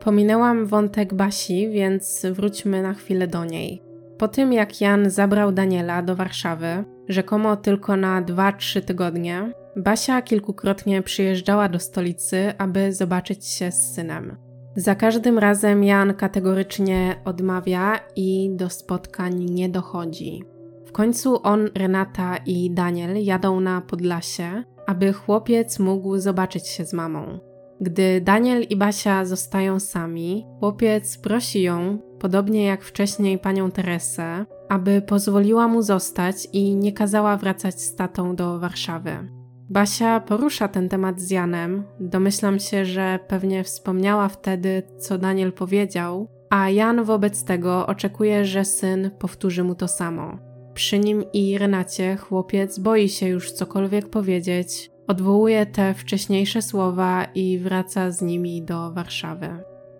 Pominęłam wątek Basi, więc wróćmy na chwilę do niej. Po tym jak Jan zabrał Daniela do Warszawy, rzekomo tylko na 2-3 tygodnie, Basia kilkukrotnie przyjeżdżała do stolicy, aby zobaczyć się z synem. Za każdym razem Jan kategorycznie odmawia i do spotkań nie dochodzi. Końcu on, Renata i Daniel jadą na Podlasie, aby chłopiec mógł zobaczyć się z mamą. Gdy Daniel i Basia zostają sami, chłopiec prosi ją, podobnie jak wcześniej panią Teresę, aby pozwoliła mu zostać i nie kazała wracać z tatą do Warszawy. Basia porusza ten temat z Janem. Domyślam się, że pewnie wspomniała wtedy, co Daniel powiedział, a Jan wobec tego oczekuje, że syn powtórzy mu to samo. Przy nim i Renacie chłopiec boi się już cokolwiek powiedzieć, odwołuje te wcześniejsze słowa i wraca z nimi do Warszawy.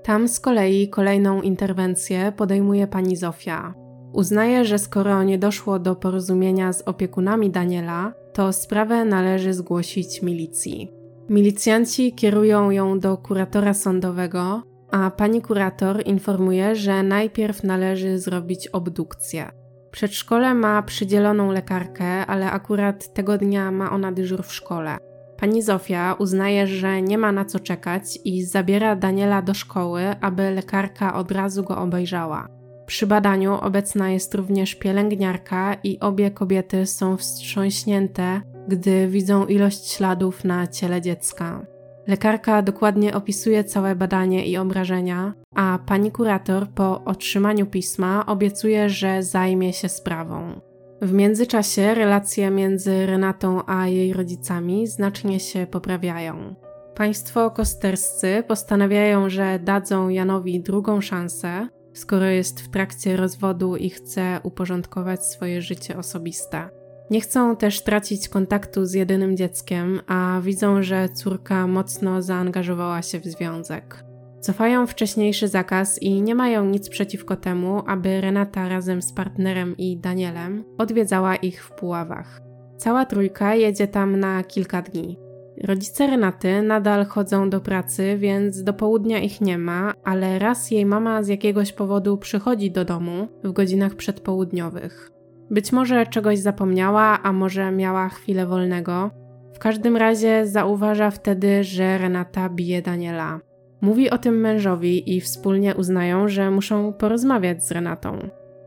Tam z kolei kolejną interwencję podejmuje pani Zofia. Uznaje, że skoro nie doszło do porozumienia z opiekunami Daniela, to sprawę należy zgłosić milicji. Milicjanci kierują ją do kuratora sądowego, a pani kurator informuje, że najpierw należy zrobić obdukcję. Przedszkole ma przydzieloną lekarkę, ale akurat tego dnia ma ona dyżur w szkole. Pani Zofia uznaje, że nie ma na co czekać i zabiera Daniela do szkoły, aby lekarka od razu go obejrzała. Przy badaniu obecna jest również pielęgniarka i obie kobiety są wstrząśnięte, gdy widzą ilość śladów na ciele dziecka. Lekarka dokładnie opisuje całe badanie i obrażenia, a pani kurator po otrzymaniu pisma obiecuje, że zajmie się sprawą. W międzyczasie relacje między Renatą a jej rodzicami znacznie się poprawiają. Państwo kosterscy postanawiają, że dadzą Janowi drugą szansę, skoro jest w trakcie rozwodu i chce uporządkować swoje życie osobiste. Nie chcą też tracić kontaktu z jedynym dzieckiem, a widzą, że córka mocno zaangażowała się w związek. Cofają wcześniejszy zakaz i nie mają nic przeciwko temu, aby Renata razem z partnerem i Danielem odwiedzała ich w Puławach. Cała trójka jedzie tam na kilka dni. Rodzice Renaty nadal chodzą do pracy, więc do południa ich nie ma, ale raz jej mama z jakiegoś powodu przychodzi do domu w godzinach przedpołudniowych. Być może czegoś zapomniała, a może miała chwilę wolnego. W każdym razie zauważa wtedy, że Renata bije Daniela. Mówi o tym mężowi i wspólnie uznają, że muszą porozmawiać z Renatą.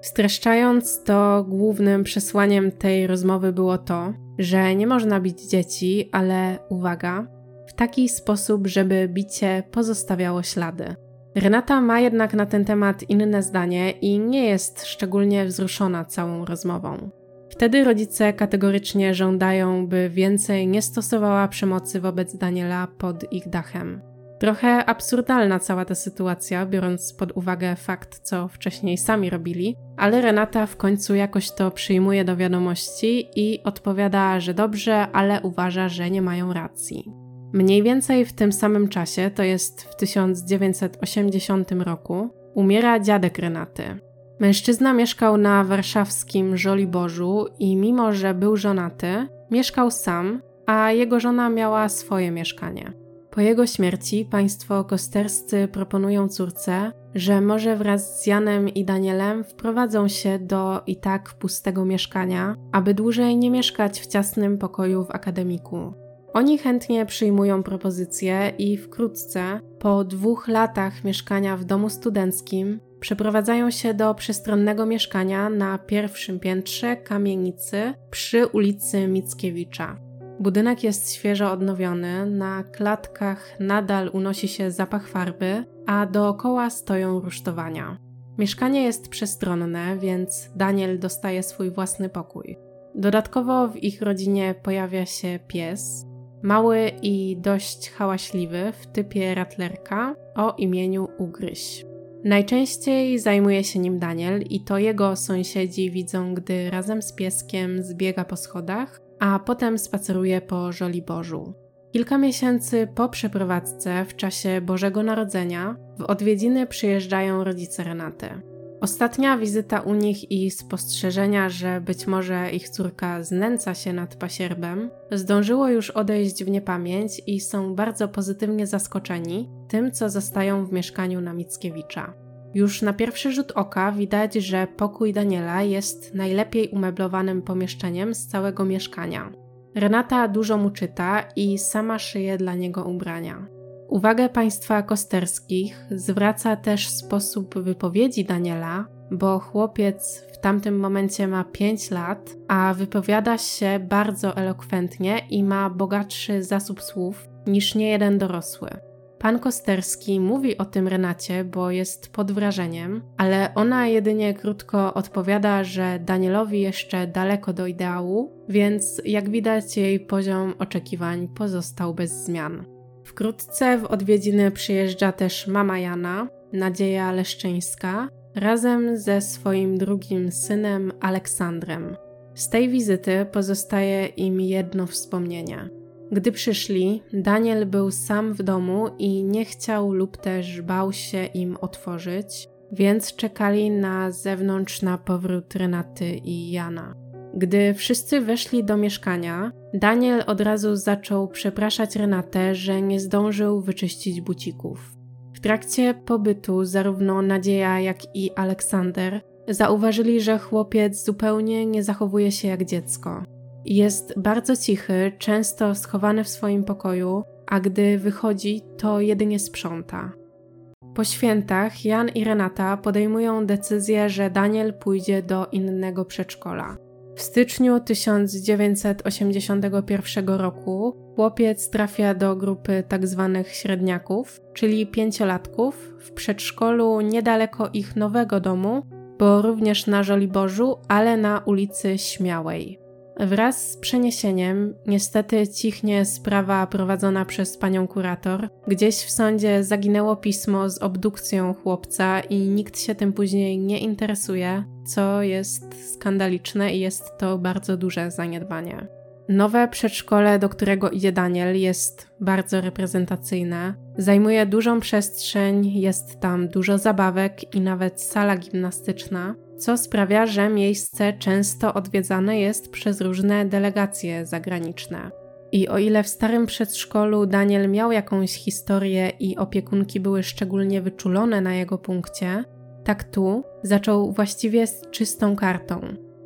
Streszczając to, głównym przesłaniem tej rozmowy było to, że nie można bić dzieci, ale uwaga, w taki sposób, żeby bicie pozostawiało ślady. Renata ma jednak na ten temat inne zdanie i nie jest szczególnie wzruszona całą rozmową. Wtedy rodzice kategorycznie żądają, by więcej nie stosowała przemocy wobec Daniela pod ich dachem. Trochę absurdalna cała ta sytuacja, biorąc pod uwagę fakt, co wcześniej sami robili, ale Renata w końcu jakoś to przyjmuje do wiadomości i odpowiada, że dobrze, ale uważa, że nie mają racji. Mniej więcej w tym samym czasie, to jest w 1980 roku, umiera dziadek Renaty. Mężczyzna mieszkał na warszawskim Żoliborzu i mimo, że był żonaty, mieszkał sam, a jego żona miała swoje mieszkanie. Po jego śmierci państwo kosterscy proponują córce, że może wraz z Janem i Danielem wprowadzą się do i tak pustego mieszkania, aby dłużej nie mieszkać w ciasnym pokoju w akademiku. Oni chętnie przyjmują propozycję i wkrótce, po dwóch latach mieszkania w domu studenckim, przeprowadzają się do przestronnego mieszkania na pierwszym piętrze kamienicy przy ulicy Mickiewicza. Budynek jest świeżo odnowiony, na klatkach nadal unosi się zapach farby, a dookoła stoją rusztowania. Mieszkanie jest przestronne, więc Daniel dostaje swój własny pokój. Dodatkowo w ich rodzinie pojawia się pies, mały i dość hałaśliwy w typie ratlerka o imieniu Ugryś. Najczęściej zajmuje się nim Daniel i to jego sąsiedzi widzą, gdy razem z pieskiem zbiega po schodach, a potem spaceruje po Żoliborzu. Kilka miesięcy po przeprowadzce, w czasie Bożego Narodzenia, w odwiedziny przyjeżdżają rodzice Renaty. Ostatnia wizyta u nich i spostrzeżenia, że być może ich córka znęca się nad pasierbem, zdążyło już odejść w niepamięć i są bardzo pozytywnie zaskoczeni tym, co zostają w mieszkaniu na Mickiewicza. Już na pierwszy rzut oka widać, że pokój Daniela jest najlepiej umeblowanym pomieszczeniem z całego mieszkania. Renata dużo mu czyta i sama szyje dla niego ubrania. Uwagę państwa kosterskich zwraca też sposób wypowiedzi Daniela, bo chłopiec w tamtym momencie ma 5 lat, a wypowiada się bardzo elokwentnie i ma bogatszy zasób słów niż niejeden dorosły. Pan Kosterski mówi o tym Renacie, bo jest pod wrażeniem, ale ona jedynie krótko odpowiada, że Danielowi jeszcze daleko do ideału, więc jak widać jej poziom oczekiwań pozostał bez zmian. Wkrótce w odwiedziny przyjeżdża też mama Jana, Nadzieja Leszczyńska, razem ze swoim drugim synem Aleksandrem. Z tej wizyty pozostaje im jedno wspomnienie. Gdy przyszli, Daniel był sam w domu i nie chciał lub też bał się im otworzyć, więc czekali na zewnątrz na powrót Renaty i Jana. Gdy wszyscy weszli do mieszkania, Daniel od razu zaczął przepraszać Renatę, że nie zdążył wyczyścić bucików. W trakcie pobytu zarówno Nadzieja, jak i Aleksander zauważyli, że chłopiec zupełnie nie zachowuje się jak dziecko. Jest bardzo cichy, często schowany w swoim pokoju, a gdy wychodzi, to jedynie sprząta. Po świętach Jan i Renata podejmują decyzję, że Daniel pójdzie do innego przedszkola. W styczniu 1981 roku chłopiec trafia do grupy tzw. Tak średniaków, czyli pięciolatków, w przedszkolu niedaleko ich nowego domu, bo również na Żoliborzu, ale na ulicy Śmiałej. Wraz z przeniesieniem niestety cichnie sprawa prowadzona przez panią kurator. Gdzieś w sądzie zaginęło pismo z obdukcją chłopca i nikt się tym później nie interesuje, co jest skandaliczne i jest to bardzo duże zaniedbanie. Nowe przedszkole, do którego idzie Daniel, jest bardzo reprezentacyjne. Zajmuje dużą przestrzeń, jest tam dużo zabawek i nawet sala gimnastyczna co sprawia, że miejsce często odwiedzane jest przez różne delegacje zagraniczne. I o ile w starym przedszkolu Daniel miał jakąś historię i opiekunki były szczególnie wyczulone na jego punkcie, tak tu zaczął właściwie z czystą kartą.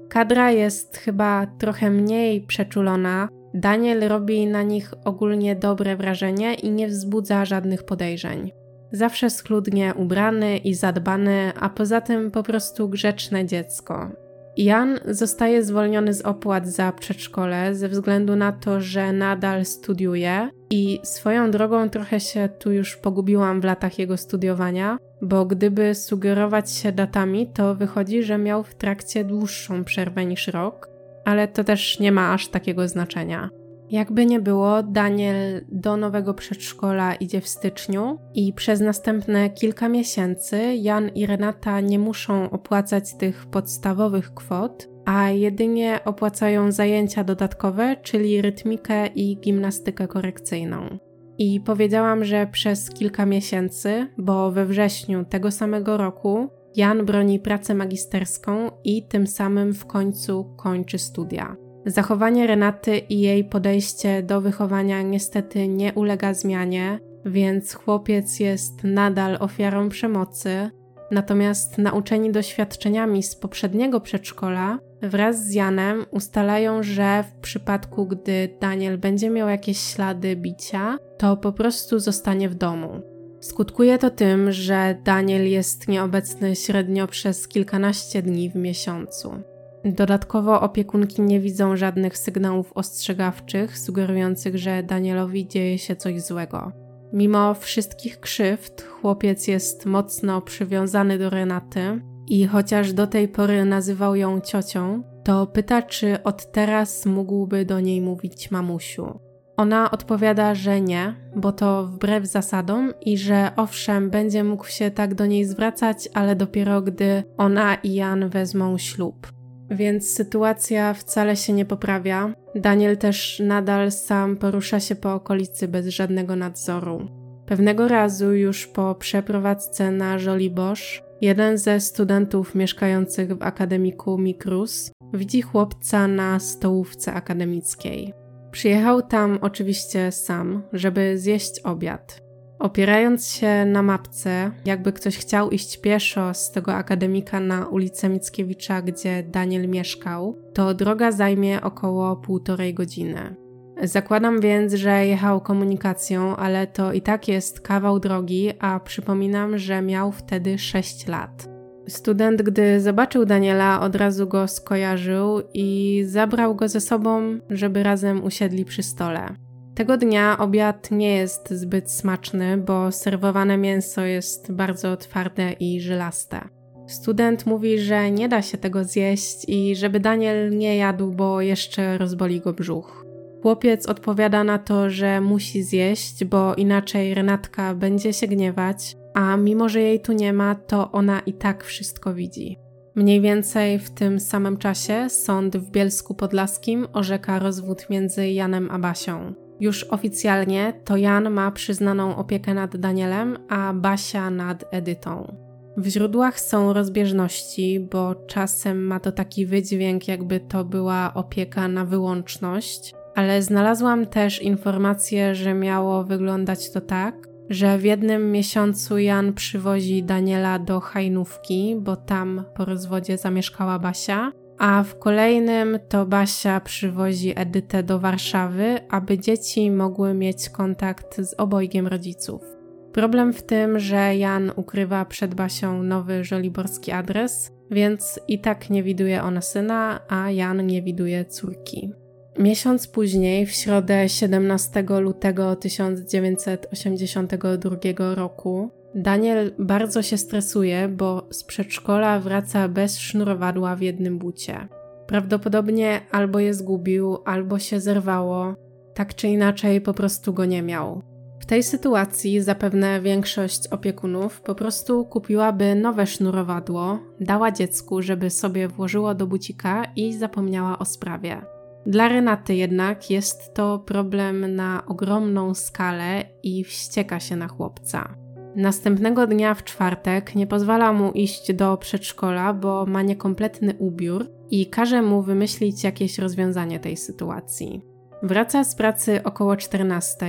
Kadra jest chyba trochę mniej przeczulona, Daniel robi na nich ogólnie dobre wrażenie i nie wzbudza żadnych podejrzeń. Zawsze schludnie ubrany i zadbany, a poza tym po prostu grzeczne dziecko. Jan zostaje zwolniony z opłat za przedszkole ze względu na to, że nadal studiuje i swoją drogą trochę się tu już pogubiłam w latach jego studiowania, bo gdyby sugerować się datami, to wychodzi, że miał w trakcie dłuższą przerwę niż rok, ale to też nie ma aż takiego znaczenia. Jakby nie było, Daniel do nowego przedszkola idzie w styczniu i przez następne kilka miesięcy Jan i Renata nie muszą opłacać tych podstawowych kwot, a jedynie opłacają zajęcia dodatkowe, czyli rytmikę i gimnastykę korekcyjną. I powiedziałam, że przez kilka miesięcy, bo we wrześniu tego samego roku Jan broni pracę magisterską i tym samym w końcu kończy studia. Zachowanie Renaty i jej podejście do wychowania niestety nie ulega zmianie, więc chłopiec jest nadal ofiarą przemocy. Natomiast nauczeni doświadczeniami z poprzedniego przedszkola, wraz z Janem ustalają, że w przypadku, gdy Daniel będzie miał jakieś ślady bicia, to po prostu zostanie w domu. Skutkuje to tym, że Daniel jest nieobecny średnio przez kilkanaście dni w miesiącu. Dodatkowo opiekunki nie widzą żadnych sygnałów ostrzegawczych sugerujących, że Danielowi dzieje się coś złego. Mimo wszystkich krzywd, chłopiec jest mocno przywiązany do Renaty i chociaż do tej pory nazywał ją ciocią, to pyta, czy od teraz mógłby do niej mówić mamusiu. Ona odpowiada, że nie, bo to wbrew zasadom i że owszem, będzie mógł się tak do niej zwracać, ale dopiero gdy ona i Jan wezmą ślub więc sytuacja wcale się nie poprawia. Daniel też nadal sam porusza się po okolicy bez żadnego nadzoru. Pewnego razu, już po przeprowadzce na Żoliborz, jeden ze studentów mieszkających w akademiku Mikrus widzi chłopca na stołówce akademickiej. Przyjechał tam oczywiście sam, żeby zjeść obiad. Opierając się na mapce, jakby ktoś chciał iść pieszo z tego akademika na ulicę Mickiewicza, gdzie Daniel mieszkał, to droga zajmie około półtorej godziny. Zakładam więc, że jechał komunikacją, ale to i tak jest kawał drogi, a przypominam, że miał wtedy 6 lat. Student, gdy zobaczył Daniela, od razu go skojarzył i zabrał go ze sobą, żeby razem usiedli przy stole. Tego dnia obiad nie jest zbyt smaczny, bo serwowane mięso jest bardzo twarde i żylaste. Student mówi, że nie da się tego zjeść i żeby Daniel nie jadł, bo jeszcze rozboli go brzuch. Chłopiec odpowiada na to, że musi zjeść, bo inaczej Renatka będzie się gniewać, a mimo że jej tu nie ma, to ona i tak wszystko widzi. Mniej więcej w tym samym czasie sąd w Bielsku Podlaskim orzeka rozwód między Janem a Basią. Już oficjalnie to Jan ma przyznaną opiekę nad Danielem, a Basia nad Edytą. W źródłach są rozbieżności, bo czasem ma to taki wydźwięk, jakby to była opieka na wyłączność, ale znalazłam też informację, że miało wyglądać to tak, że w jednym miesiącu Jan przywozi Daniela do Hajnówki, bo tam po rozwodzie zamieszkała Basia, a w kolejnym to Basia przywozi Edytę do Warszawy, aby dzieci mogły mieć kontakt z obojgiem rodziców. Problem w tym, że Jan ukrywa przed Basią nowy żoliborski adres, więc i tak nie widuje ona syna, a Jan nie widuje córki. Miesiąc później, w środę 17 lutego 1982 roku, Daniel bardzo się stresuje, bo z przedszkola wraca bez sznurowadła w jednym bucie. Prawdopodobnie albo je zgubił, albo się zerwało, tak czy inaczej po prostu go nie miał. W tej sytuacji zapewne większość opiekunów po prostu kupiłaby nowe sznurowadło, dała dziecku, żeby sobie włożyło do bucika i zapomniała o sprawie. Dla Renaty jednak jest to problem na ogromną skalę i wścieka się na chłopca. Następnego dnia w czwartek nie pozwala mu iść do przedszkola, bo ma niekompletny ubiór i każe mu wymyślić jakieś rozwiązanie tej sytuacji. Wraca z pracy około 14,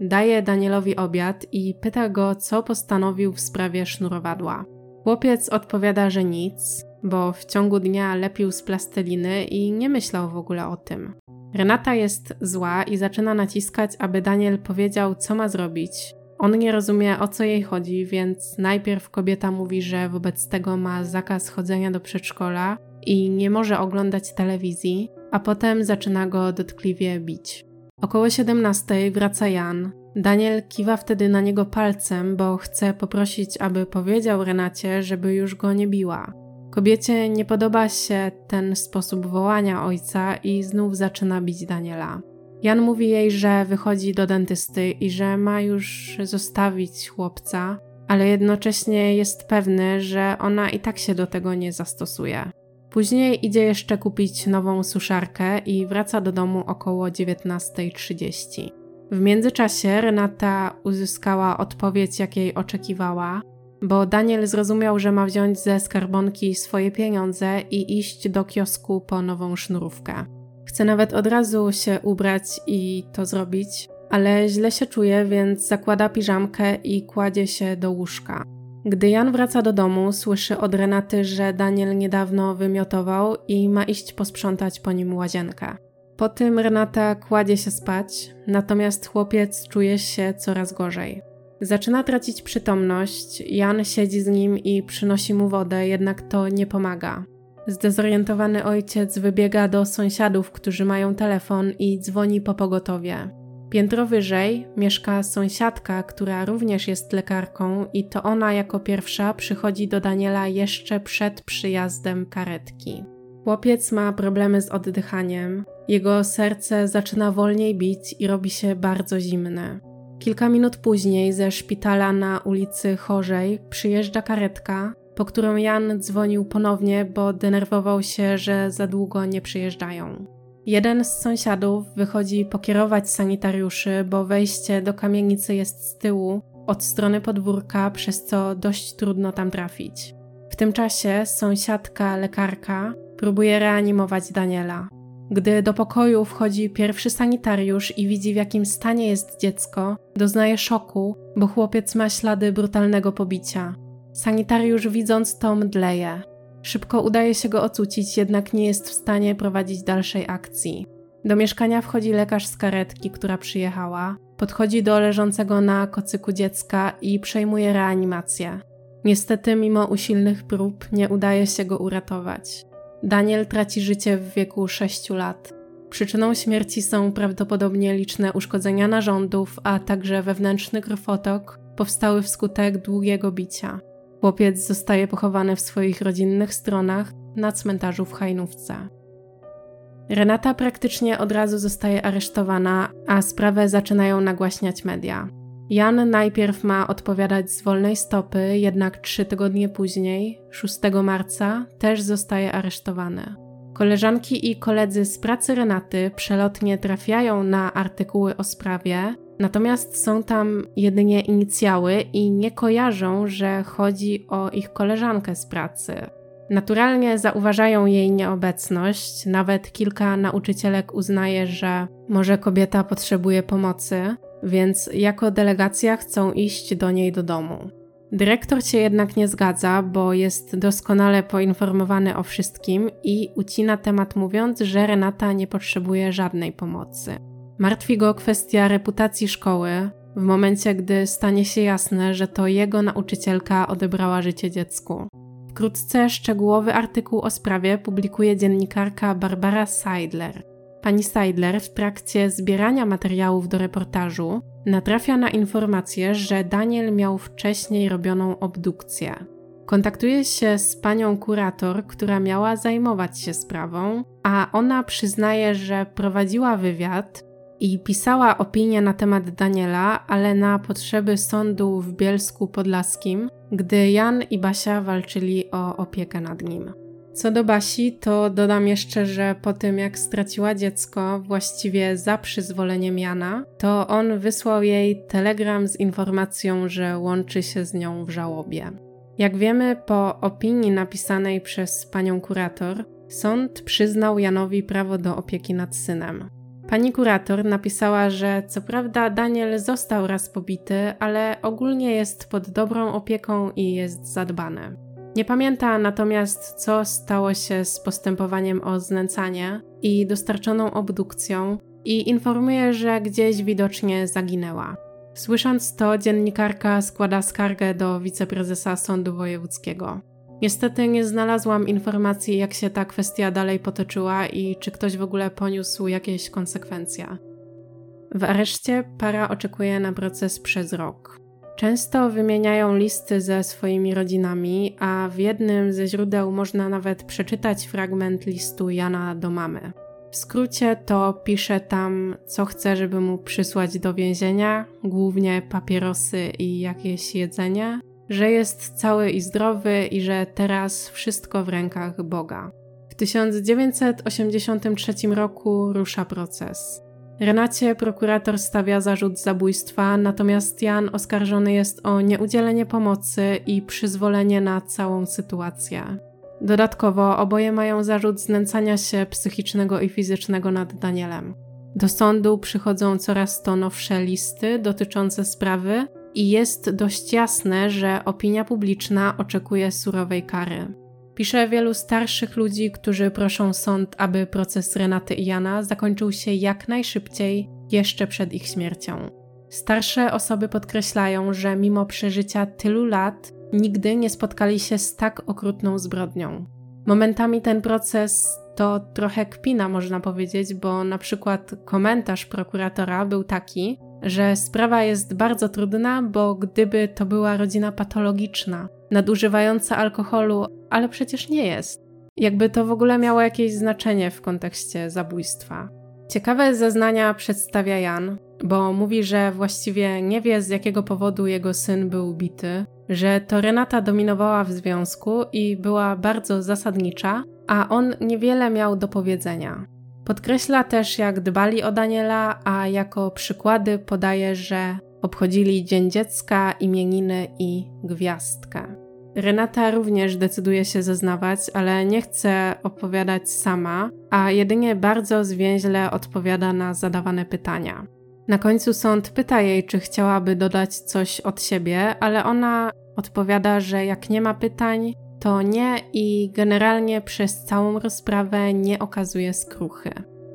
daje Danielowi obiad i pyta go, co postanowił w sprawie sznurowadła. Chłopiec odpowiada, że nic, bo w ciągu dnia lepił z plasteliny i nie myślał w ogóle o tym. Renata jest zła i zaczyna naciskać, aby Daniel powiedział, co ma zrobić. On nie rozumie, o co jej chodzi, więc najpierw kobieta mówi, że wobec tego ma zakaz chodzenia do przedszkola i nie może oglądać telewizji, a potem zaczyna go dotkliwie bić. Około 17 wraca Jan. Daniel kiwa wtedy na niego palcem, bo chce poprosić, aby powiedział Renacie, żeby już go nie biła. Kobiecie nie podoba się ten sposób wołania ojca i znów zaczyna bić Daniela. Jan mówi jej, że wychodzi do dentysty i że ma już zostawić chłopca, ale jednocześnie jest pewny, że ona i tak się do tego nie zastosuje. Później idzie jeszcze kupić nową suszarkę i wraca do domu około 19.30. W międzyczasie Renata uzyskała odpowiedź, jakiej oczekiwała, bo Daniel zrozumiał, że ma wziąć ze skarbonki swoje pieniądze i iść do kiosku po nową sznurówkę. Chce nawet od razu się ubrać i to zrobić, ale źle się czuje, więc zakłada piżamkę i kładzie się do łóżka. Gdy Jan wraca do domu, słyszy od Renaty, że Daniel niedawno wymiotował i ma iść posprzątać po nim łazienkę. Po tym Renata kładzie się spać, natomiast chłopiec czuje się coraz gorzej. Zaczyna tracić przytomność, Jan siedzi z nim i przynosi mu wodę, jednak to nie pomaga. Zdezorientowany ojciec wybiega do sąsiadów, którzy mają telefon i dzwoni po pogotowie. Piętro wyżej mieszka sąsiadka, która również jest lekarką, i to ona jako pierwsza przychodzi do Daniela jeszcze przed przyjazdem karetki. Chłopiec ma problemy z oddychaniem, jego serce zaczyna wolniej bić i robi się bardzo zimne. Kilka minut później ze szpitala na ulicy Chorzej przyjeżdża karetka, po którą Jan dzwonił ponownie, bo denerwował się, że za długo nie przyjeżdżają. Jeden z sąsiadów wychodzi pokierować sanitariuszy, bo wejście do kamienicy jest z tyłu, od strony podwórka, przez co dość trudno tam trafić. W tym czasie sąsiadka, lekarka, próbuje reanimować Daniela. Gdy do pokoju wchodzi pierwszy sanitariusz i widzi w jakim stanie jest dziecko, doznaje szoku, bo chłopiec ma ślady brutalnego pobicia. Sanitariusz widząc to mdleje. Szybko udaje się go ocucić, jednak nie jest w stanie prowadzić dalszej akcji. Do mieszkania wchodzi lekarz z karetki, która przyjechała, podchodzi do leżącego na kocyku dziecka i przejmuje reanimację. Niestety, mimo usilnych prób, nie udaje się go uratować. Daniel traci życie w wieku 6 lat. Przyczyną śmierci są prawdopodobnie liczne uszkodzenia narządów, a także wewnętrzny krwotok powstały wskutek długiego bicia. Chłopiec zostaje pochowany w swoich rodzinnych stronach na cmentarzu w Hajnówce. Renata praktycznie od razu zostaje aresztowana, a sprawę zaczynają nagłaśniać media. Jan najpierw ma odpowiadać z wolnej stopy, jednak trzy tygodnie później, 6 marca, też zostaje aresztowany. Koleżanki i koledzy z pracy Renaty przelotnie trafiają na artykuły o sprawie, natomiast są tam jedynie inicjały i nie kojarzą, że chodzi o ich koleżankę z pracy. Naturalnie zauważają jej nieobecność, nawet kilka nauczycielek uznaje, że może kobieta potrzebuje pomocy, więc jako delegacja chcą iść do niej do domu. Dyrektor się jednak nie zgadza, bo jest doskonale poinformowany o wszystkim i ucina temat mówiąc, że Renata nie potrzebuje żadnej pomocy. Martwi go kwestia reputacji szkoły, w momencie gdy stanie się jasne, że to jego nauczycielka odebrała życie dziecku. Wkrótce szczegółowy artykuł o sprawie publikuje dziennikarka Barbara Seidler. Pani Seidler w trakcie zbierania materiałów do reportażu natrafia na informację, że Daniel miał wcześniej robioną obdukcję. Kontaktuje się z panią kurator, która miała zajmować się sprawą, a ona przyznaje, że prowadziła wywiad i pisała opinię na temat Daniela, ale na potrzeby sądu w Bielsku Podlaskim, gdy Jan i Basia walczyli o opiekę nad nim. Co do Basi, to dodam jeszcze, że po tym jak straciła dziecko, właściwie za przyzwoleniem Jana, to on wysłał jej telegram z informacją, że łączy się z nią w żałobie. Jak wiemy, po opinii napisanej przez panią kurator, sąd przyznał Janowi prawo do opieki nad synem. Pani kurator napisała, że co prawda Daniel został raz pobity, ale ogólnie jest pod dobrą opieką i jest zadbany. Nie pamięta natomiast, co stało się z postępowaniem o znęcanie i dostarczoną obdukcją, i informuje, że gdzieś widocznie zaginęła. Słysząc to, dziennikarka składa skargę do wiceprezesa Sądu Wojewódzkiego. Niestety nie znalazłam informacji, jak się ta kwestia dalej potoczyła i czy ktoś w ogóle poniósł jakieś konsekwencje. W areszcie para oczekuje na proces przez rok. Często wymieniają listy ze swoimi rodzinami, a w jednym ze źródeł można nawet przeczytać fragment listu Jana do mamy. W skrócie to pisze tam, co chce, żeby mu przysłać do więzienia, głównie papierosy i jakieś jedzenie, że jest cały i zdrowy i że teraz wszystko w rękach Boga. W 1983 roku rusza proces. Renacie prokurator stawia zarzut zabójstwa, natomiast Jan oskarżony jest o nieudzielenie pomocy i przyzwolenie na całą sytuację. Dodatkowo oboje mają zarzut znęcania się psychicznego i fizycznego nad Danielem. Do sądu przychodzą coraz to nowsze listy dotyczące sprawy i jest dość jasne, że opinia publiczna oczekuje surowej kary. Pisze wielu starszych ludzi, którzy proszą sąd, aby proces Renaty i Jana zakończył się jak najszybciej, jeszcze przed ich śmiercią. Starsze osoby podkreślają, że mimo przeżycia tylu lat nigdy nie spotkali się z tak okrutną zbrodnią. Momentami ten proces to trochę kpina, można powiedzieć, bo na przykład komentarz prokuratora był taki, że sprawa jest bardzo trudna, bo gdyby to była rodzina patologiczna, nadużywająca alkoholu, ale przecież nie jest. Jakby to w ogóle miało jakieś znaczenie w kontekście zabójstwa. Ciekawe zeznania przedstawia Jan, bo mówi, że właściwie nie wie z jakiego powodu jego syn był bity, że to Renata dominowała w związku i była bardzo zasadnicza, a on niewiele miał do powiedzenia. Podkreśla też, jak dbali o Daniela, a jako przykłady podaje, że obchodzili Dzień Dziecka, imieniny i gwiazdkę. Renata również decyduje się zeznawać, ale nie chce opowiadać sama, a jedynie bardzo zwięźle odpowiada na zadawane pytania. Na końcu sąd pyta jej, czy chciałaby dodać coś od siebie, ale ona odpowiada, że jak nie ma pytań, to nie i generalnie przez całą rozprawę nie okazuje skruchy.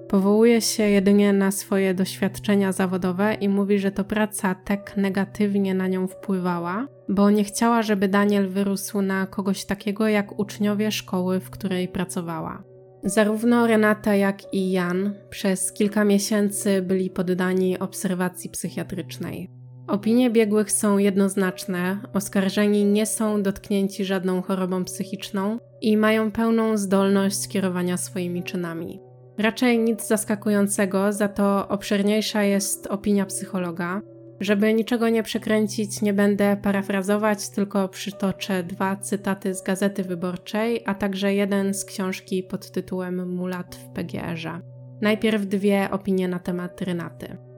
Powołuje się jedynie na swoje doświadczenia zawodowe i mówi, że to praca tak negatywnie na nią wpływała, bo nie chciała, żeby Daniel wyrósł na kogoś takiego jak uczniowie szkoły, w której pracowała. Zarówno Renata, jak i Jan przez kilka miesięcy byli poddani obserwacji psychiatrycznej. Opinie biegłych są jednoznaczne, oskarżeni nie są dotknięci żadną chorobą psychiczną i mają pełną zdolność kierowania swoimi czynami. Raczej nic zaskakującego, za to obszerniejsza jest opinia psychologa. Żeby niczego nie przekręcić, nie będę parafrazować, tylko przytoczę dwa cytaty z gazety wyborczej, a także jeden z książki pod tytułem Mulat w PGR-ze. Najpierw dwie opinie na temat Renaty.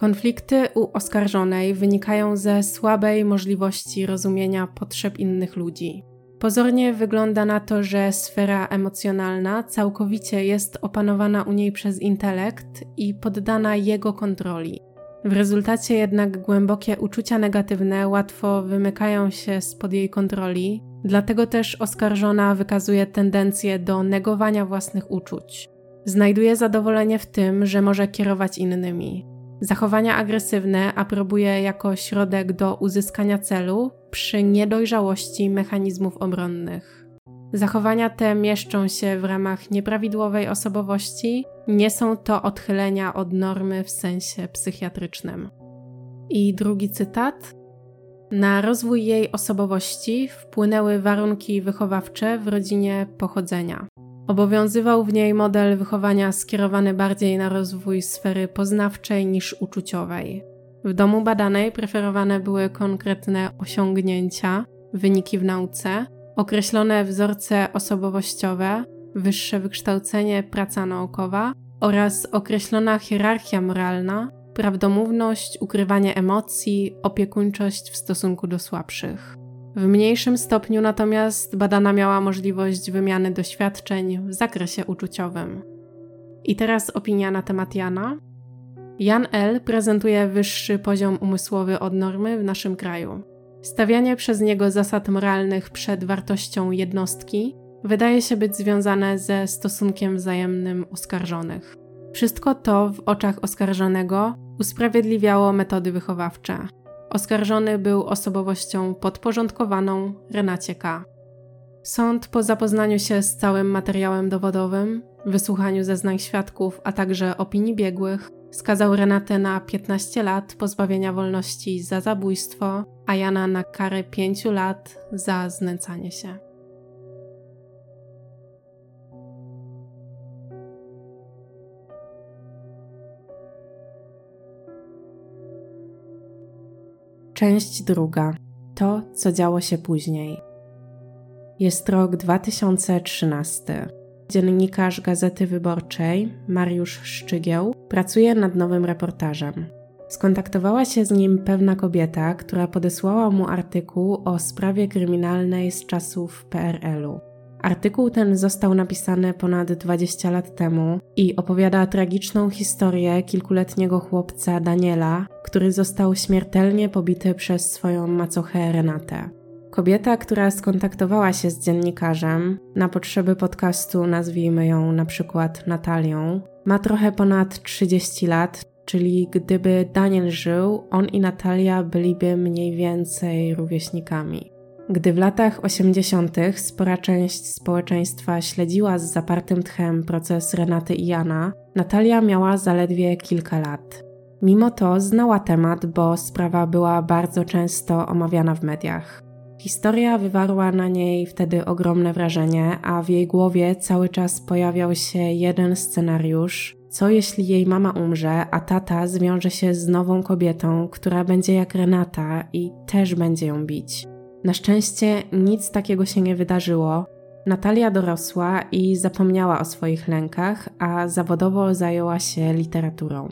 Konflikty u oskarżonej wynikają ze słabej możliwości rozumienia potrzeb innych ludzi. Pozornie wygląda na to, że sfera emocjonalna całkowicie jest opanowana u niej przez intelekt i poddana jego kontroli. W rezultacie jednak głębokie uczucia negatywne łatwo wymykają się spod jej kontroli, dlatego też oskarżona wykazuje tendencję do negowania własnych uczuć. Znajduje zadowolenie w tym, że może kierować innymi. Zachowania agresywne aprobuje jako środek do uzyskania celu przy niedojrzałości mechanizmów obronnych. Zachowania te mieszczą się w ramach nieprawidłowej osobowości, nie są to odchylenia od normy w sensie psychiatrycznym. I drugi cytat. Na rozwój jej osobowości wpłynęły warunki wychowawcze w rodzinie pochodzenia. Obowiązywał w niej model wychowania skierowany bardziej na rozwój sfery poznawczej niż uczuciowej. W domu badanej preferowane były konkretne osiągnięcia, wyniki w nauce, określone wzorce osobowościowe, wyższe wykształcenie, praca naukowa oraz określona hierarchia moralna, prawdomówność, ukrywanie emocji, opiekuńczość w stosunku do słabszych. W mniejszym stopniu natomiast badana miała możliwość wymiany doświadczeń w zakresie uczuciowym. I teraz opinia na temat Jana. Jan L. prezentuje wyższy poziom umysłowy od normy w naszym kraju. Stawianie przez niego zasad moralnych przed wartością jednostki wydaje się być związane ze stosunkiem wzajemnym oskarżonych. Wszystko to w oczach oskarżonego usprawiedliwiało metody wychowawcze. Oskarżony był osobowością podporządkowaną Renacie K. Sąd po zapoznaniu się z całym materiałem dowodowym, wysłuchaniu zeznań świadków, a także opinii biegłych, skazał Renatę na 15 lat pozbawienia wolności za zabójstwo, a Jana na karę 5 lat za znęcanie się. Część druga. To, co działo się później. Jest rok 2013. Dziennikarz Gazety Wyborczej, Mariusz Szczygieł, pracuje nad nowym reportażem. Skontaktowała się z nim pewna kobieta, która podesłała mu artykuł o sprawie kryminalnej z czasów PRL-u. Artykuł ten został napisany ponad 20 lat temu i opowiada tragiczną historię kilkuletniego chłopca Daniela, który został śmiertelnie pobity przez swoją macochę Renatę. Kobieta, która skontaktowała się z dziennikarzem na potrzeby podcastu, nazwijmy ją na przykład Natalią, ma trochę ponad 30 lat, czyli gdyby Daniel żył, on i Natalia byliby mniej więcej rówieśnikami. Gdy w latach 80. spora część społeczeństwa śledziła z zapartym tchem proces Renaty i Jana, Natalia miała zaledwie kilka lat. Mimo to znała temat, bo sprawa była bardzo często omawiana w mediach. Historia wywarła na niej wtedy ogromne wrażenie, a w jej głowie cały czas pojawiał się jeden scenariusz: co jeśli jej mama umrze, a tata zwiąże się z nową kobietą, która będzie jak Renata i też będzie ją bić. Na szczęście nic takiego się nie wydarzyło. Natalia dorosła i zapomniała o swoich lękach, a zawodowo zajęła się literaturą.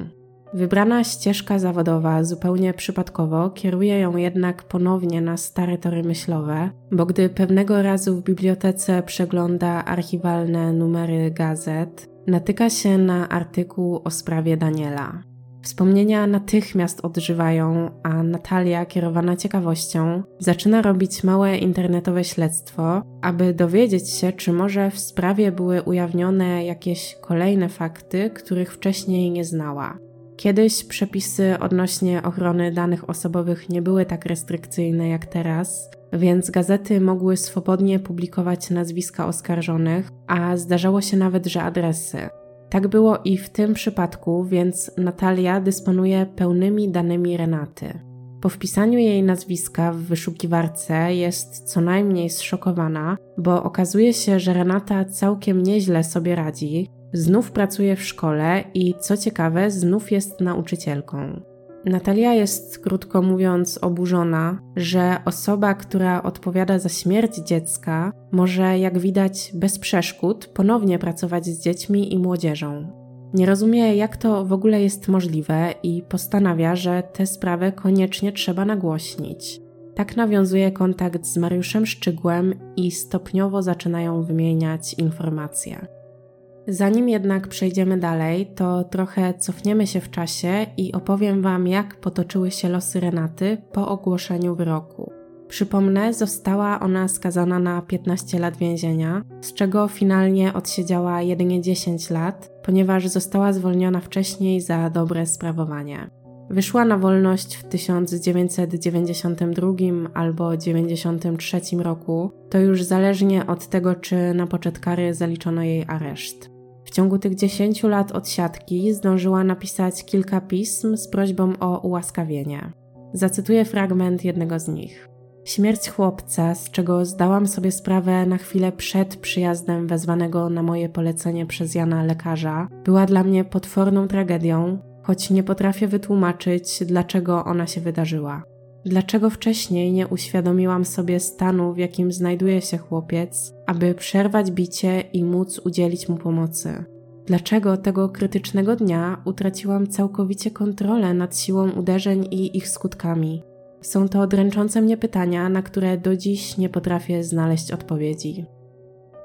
Wybrana ścieżka zawodowa zupełnie przypadkowo kieruje ją jednak ponownie na stare tory myślowe, bo gdy pewnego razu w bibliotece przegląda archiwalne numery gazet, natyka się na artykuł o sprawie Daniela. Wspomnienia natychmiast odżywają, a Natalia, kierowana ciekawością, zaczyna robić małe internetowe śledztwo, aby dowiedzieć się, czy może w sprawie były ujawnione jakieś kolejne fakty, których wcześniej nie znała. Kiedyś przepisy odnośnie ochrony danych osobowych nie były tak restrykcyjne jak teraz, więc gazety mogły swobodnie publikować nazwiska oskarżonych, a zdarzało się nawet, że adresy. Tak było i w tym przypadku, więc Natalia dysponuje pełnymi danymi Renaty. Po wpisaniu jej nazwiska w wyszukiwarce jest co najmniej zszokowana, bo okazuje się, że Renata całkiem nieźle sobie radzi, Znów pracuje w szkole i co ciekawe, znów jest nauczycielką. Natalia jest, krótko mówiąc, oburzona, że osoba, która odpowiada za śmierć dziecka, może, jak widać, bez przeszkód ponownie pracować z dziećmi i młodzieżą. Nie rozumie, jak to w ogóle jest możliwe i postanawia, że tę sprawę koniecznie trzeba nagłośnić. Tak nawiązuje kontakt z Mariuszem Szczygłem i stopniowo zaczynają wymieniać informacje. Zanim jednak przejdziemy dalej, to trochę cofniemy się w czasie i opowiem Wam, jak potoczyły się losy Renaty po ogłoszeniu wyroku. Przypomnę, została ona skazana na 15 lat więzienia, z czego finalnie odsiedziała jedynie 10 lat, ponieważ została zwolniona wcześniej za dobre sprawowanie. Wyszła na wolność w 1992 albo 1993 roku, to już zależnie od tego, czy na poczet kary zaliczono jej areszt. W ciągu tych 10 lat odsiadki zdążyła napisać kilka pism z prośbą o ułaskawienie. Zacytuję fragment jednego z nich. Śmierć chłopca, z czego zdałam sobie sprawę na chwilę przed przyjazdem wezwanego na moje polecenie przez Jana lekarza, była dla mnie potworną tragedią, choć nie potrafię wytłumaczyć, dlaczego ona się wydarzyła. Dlaczego wcześniej nie uświadomiłam sobie stanu, w jakim znajduje się chłopiec, aby przerwać bicie i móc udzielić mu pomocy? Dlaczego tego krytycznego dnia utraciłam całkowicie kontrolę nad siłą uderzeń i ich skutkami? Są to dręczące mnie pytania, na które do dziś nie potrafię znaleźć odpowiedzi.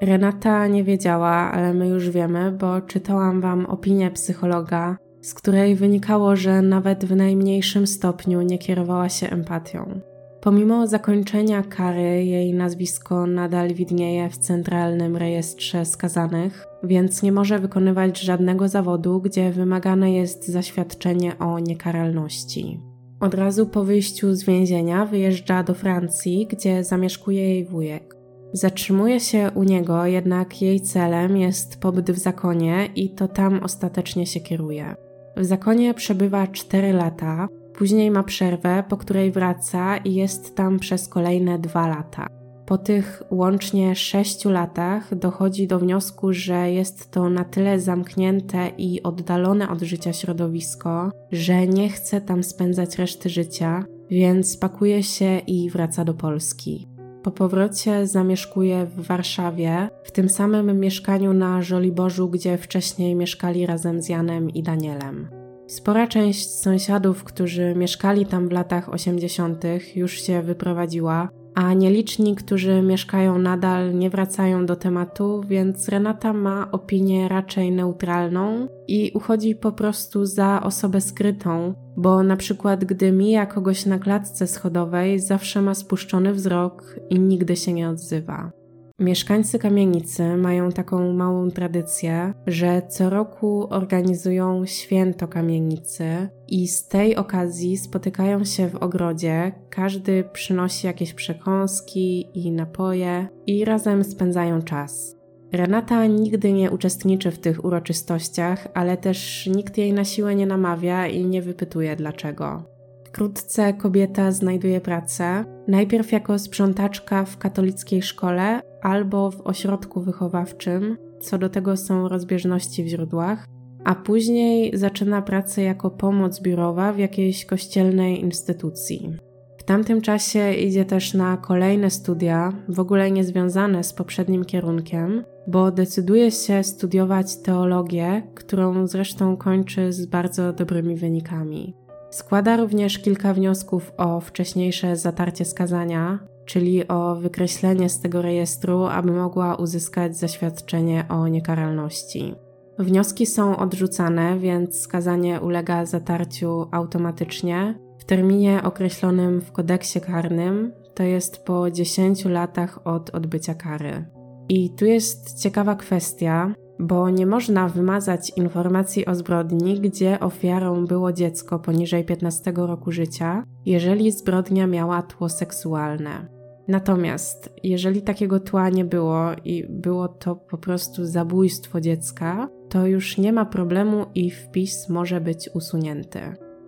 Renata nie wiedziała, ale my już wiemy, bo czytałam Wam opinię psychologa, z której wynikało, że nawet w najmniejszym stopniu nie kierowała się empatią. Pomimo zakończenia kary, jej nazwisko nadal widnieje w centralnym rejestrze skazanych, więc nie może wykonywać żadnego zawodu, gdzie wymagane jest zaświadczenie o niekaralności. Od razu po wyjściu z więzienia wyjeżdża do Francji, gdzie zamieszkuje jej wujek. Zatrzymuje się u niego, jednak jej celem jest pobyt w zakonie i to tam ostatecznie się kieruje. W zakonie przebywa 4 lata, później ma przerwę, po której wraca i jest tam przez kolejne 2 lata. Po tych łącznie 6 latach dochodzi do wniosku, że jest to na tyle zamknięte i oddalone od życia środowisko, że nie chce tam spędzać reszty życia, więc pakuje się i wraca do Polski. Po powrocie zamieszkuje w Warszawie, w tym samym mieszkaniu na Żoliborzu, gdzie wcześniej mieszkali razem z Janem i Danielem. Spora część sąsiadów, którzy mieszkali tam w latach 80., już się wyprowadziła, a nieliczni, którzy mieszkają nadal, nie wracają do tematu, więc Renata ma opinię raczej neutralną i uchodzi po prostu za osobę skrytą, bo na przykład gdy mija kogoś na klatce schodowej, zawsze ma spuszczony wzrok i nigdy się nie odzywa. Mieszkańcy kamienicy mają taką małą tradycję, że co roku organizują święto kamienicy i z tej okazji spotykają się w ogrodzie. Każdy przynosi jakieś przekąski i napoje i razem spędzają czas. Renata nigdy nie uczestniczy w tych uroczystościach, ale też nikt jej na siłę nie namawia i nie wypytuje dlaczego. Wkrótce kobieta znajduje pracę, najpierw jako sprzątaczka w katolickiej szkole albo w ośrodku wychowawczym, co do tego są rozbieżności w źródłach, a później zaczyna pracę jako pomoc biurowa w jakiejś kościelnej instytucji. W tamtym czasie idzie też na kolejne studia, w ogóle niezwiązane z poprzednim kierunkiem, bo decyduje się studiować teologię, którą zresztą kończy z bardzo dobrymi wynikami. Składa również kilka wniosków o wcześniejsze zatarcie skazania, czyli o wykreślenie z tego rejestru, aby mogła uzyskać zaświadczenie o niekaralności. Wnioski są odrzucane, więc skazanie ulega zatarciu automatycznie w terminie określonym w kodeksie karnym, to jest po 10 latach od odbycia kary. I tu jest ciekawa kwestia, bo nie można wymazać informacji o zbrodni, gdzie ofiarą było dziecko poniżej 15 roku życia, jeżeli zbrodnia miała tło seksualne. Natomiast jeżeli takiego tła nie było i było to po prostu zabójstwo dziecka, to już nie ma problemu i wpis może być usunięty.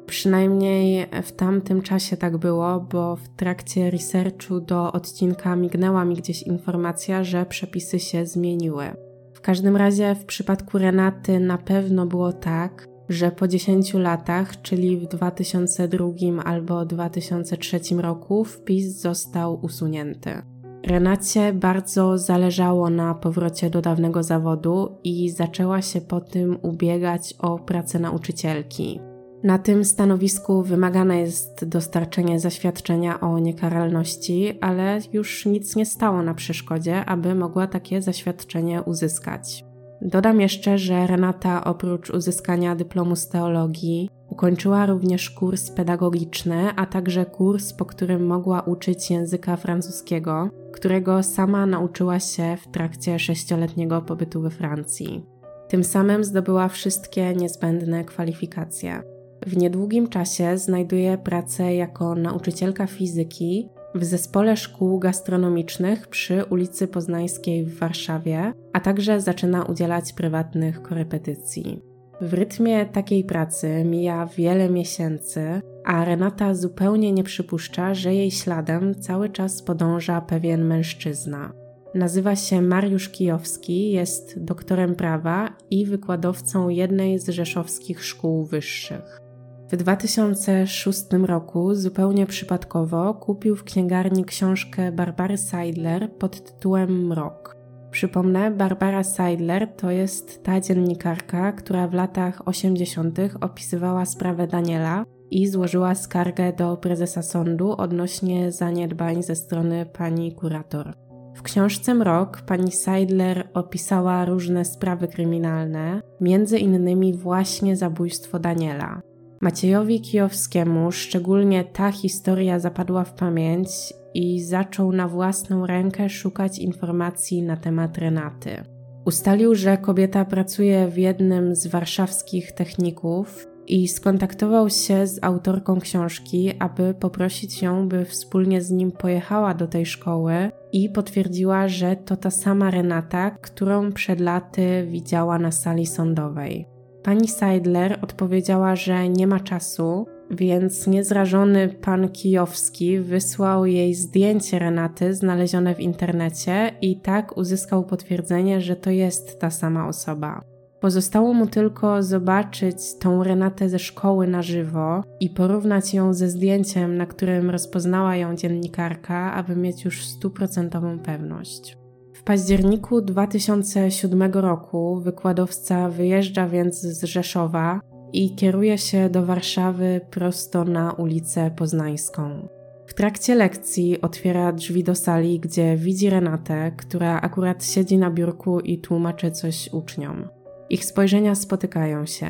Przynajmniej w tamtym czasie tak było, bo w trakcie researchu do odcinka mignęła mi gdzieś informacja, że przepisy się zmieniły każdym razie w przypadku Renaty na pewno było tak, że po 10 latach, czyli w 2002 albo 2003 roku, wpis został usunięty. Renacie bardzo zależało na powrocie do dawnego zawodu i zaczęła się po tym ubiegać o pracę nauczycielki. Na tym stanowisku wymagane jest dostarczenie zaświadczenia o niekaralności, ale już nic nie stało na przeszkodzie, aby mogła takie zaświadczenie uzyskać. Dodam jeszcze, że Renata oprócz uzyskania dyplomu z teologii ukończyła również kurs pedagogiczny, a także kurs, po którym mogła uczyć języka francuskiego, którego sama nauczyła się w trakcie sześcioletniego pobytu we Francji. Tym samym zdobyła wszystkie niezbędne kwalifikacje. W niedługim czasie znajduje pracę jako nauczycielka fizyki w zespole szkół gastronomicznych przy ulicy Poznańskiej w Warszawie, a także zaczyna udzielać prywatnych korepetycji. W rytmie takiej pracy mija wiele miesięcy, a Renata zupełnie nie przypuszcza, że jej śladem cały czas podąża pewien mężczyzna. Nazywa się Mariusz Kijowski, jest doktorem prawa i wykładowcą jednej z rzeszowskich szkół wyższych. W 2006 roku zupełnie przypadkowo kupił w księgarni książkę Barbary Seidler pod tytułem Mrok. Przypomnę, Barbara Seidler to jest ta dziennikarka, która w latach 80. opisywała sprawę Daniela i złożyła skargę do prezesa sądu odnośnie zaniedbań ze strony pani kurator. W książce Mrok pani Seidler opisała różne sprawy kryminalne, między innymi właśnie zabójstwo Daniela. Maciejowi Kijowskiemu szczególnie ta historia zapadła w pamięć i zaczął na własną rękę szukać informacji na temat Renaty. Ustalił, że kobieta pracuje w jednym z warszawskich techników i skontaktował się z autorką książki, aby poprosić ją, by wspólnie z nim pojechała do tej szkoły i potwierdziła, że to ta sama Renata, którą przed laty widziała na sali sądowej. Pani Seidler odpowiedziała, że nie ma czasu, więc niezrażony pan Kijowski wysłał jej zdjęcie Renaty znalezione w internecie i tak uzyskał potwierdzenie, że to jest ta sama osoba. Pozostało mu tylko zobaczyć tą Renatę ze szkoły na żywo i porównać ją ze zdjęciem, na którym rozpoznała ją dziennikarka, aby mieć już stuprocentową pewność październiku 2007 roku wykładowca wyjeżdża więc z Rzeszowa i kieruje się do Warszawy prosto na ulicę Poznańską. W trakcie lekcji otwiera drzwi do sali, gdzie widzi Renatę, która akurat siedzi na biurku i tłumaczy coś uczniom. Ich spojrzenia spotykają się.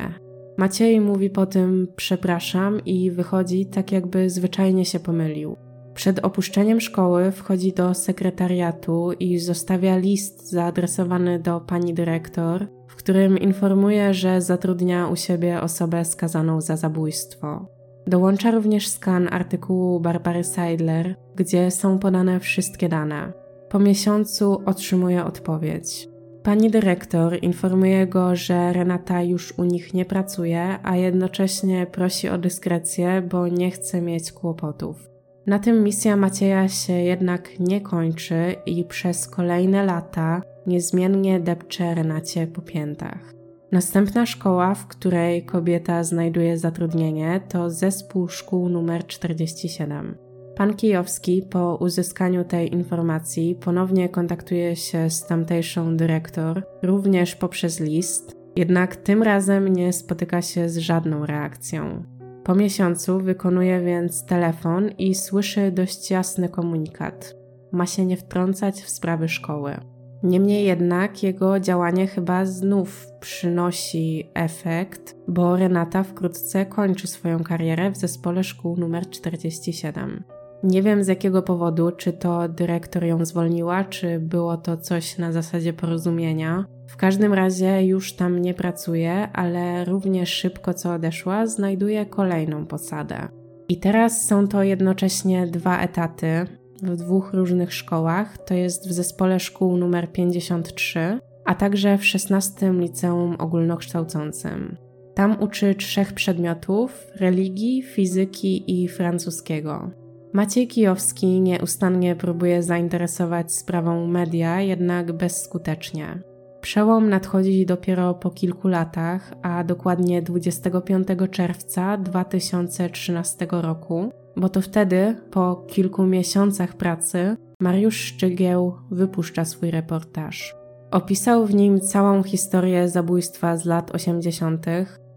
Maciej mówi po tym przepraszam i wychodzi tak jakby zwyczajnie się pomylił. Przed opuszczeniem szkoły wchodzi do sekretariatu i zostawia list zaadresowany do pani dyrektor, w którym informuje, że zatrudnia u siebie osobę skazaną za zabójstwo. Dołącza również skan artykułu Barbary Seidler, gdzie są podane wszystkie dane. Po miesiącu otrzymuje odpowiedź. Pani dyrektor informuje go, że Renata już u nich nie pracuje, a jednocześnie prosi o dyskrecję, bo nie chce mieć kłopotów. Na tym misja Macieja się jednak nie kończy i przez kolejne lata niezmiennie depcze Renacie po piętach. Następna szkoła, w której kobieta znajduje zatrudnienie, to zespół szkół numer 47. Pan Kijowski po uzyskaniu tej informacji ponownie kontaktuje się z tamtejszą dyrektor, również poprzez list, jednak tym razem nie spotyka się z żadną reakcją. Po miesiącu wykonuje więc telefon i słyszy dość jasny komunikat. Ma się nie wtrącać w sprawy szkoły. Niemniej jednak jego działanie chyba znów przynosi efekt, bo Renata wkrótce kończy swoją karierę w zespole szkół numer 47. Nie wiem z jakiego powodu, czy to dyrektor ją zwolniła, czy było to coś na zasadzie porozumienia. W każdym razie już tam nie pracuje, ale równie szybko co odeszła, znajduje kolejną posadę. I teraz są to jednocześnie dwa etaty w dwóch różnych szkołach, to jest w zespole szkół numer 53, a także w 16 liceum ogólnokształcącym. Tam uczy trzech przedmiotów: religii, fizyki i francuskiego. Maciej Kijowski nieustannie próbuje zainteresować sprawą media, jednak bezskutecznie. Przełom nadchodzi dopiero po kilku latach, a dokładnie 25 czerwca 2013 roku, bo to wtedy, po kilku miesiącach pracy, Mariusz Szczygieł wypuszcza swój reportaż. Opisał w nim całą historię zabójstwa z lat 80.,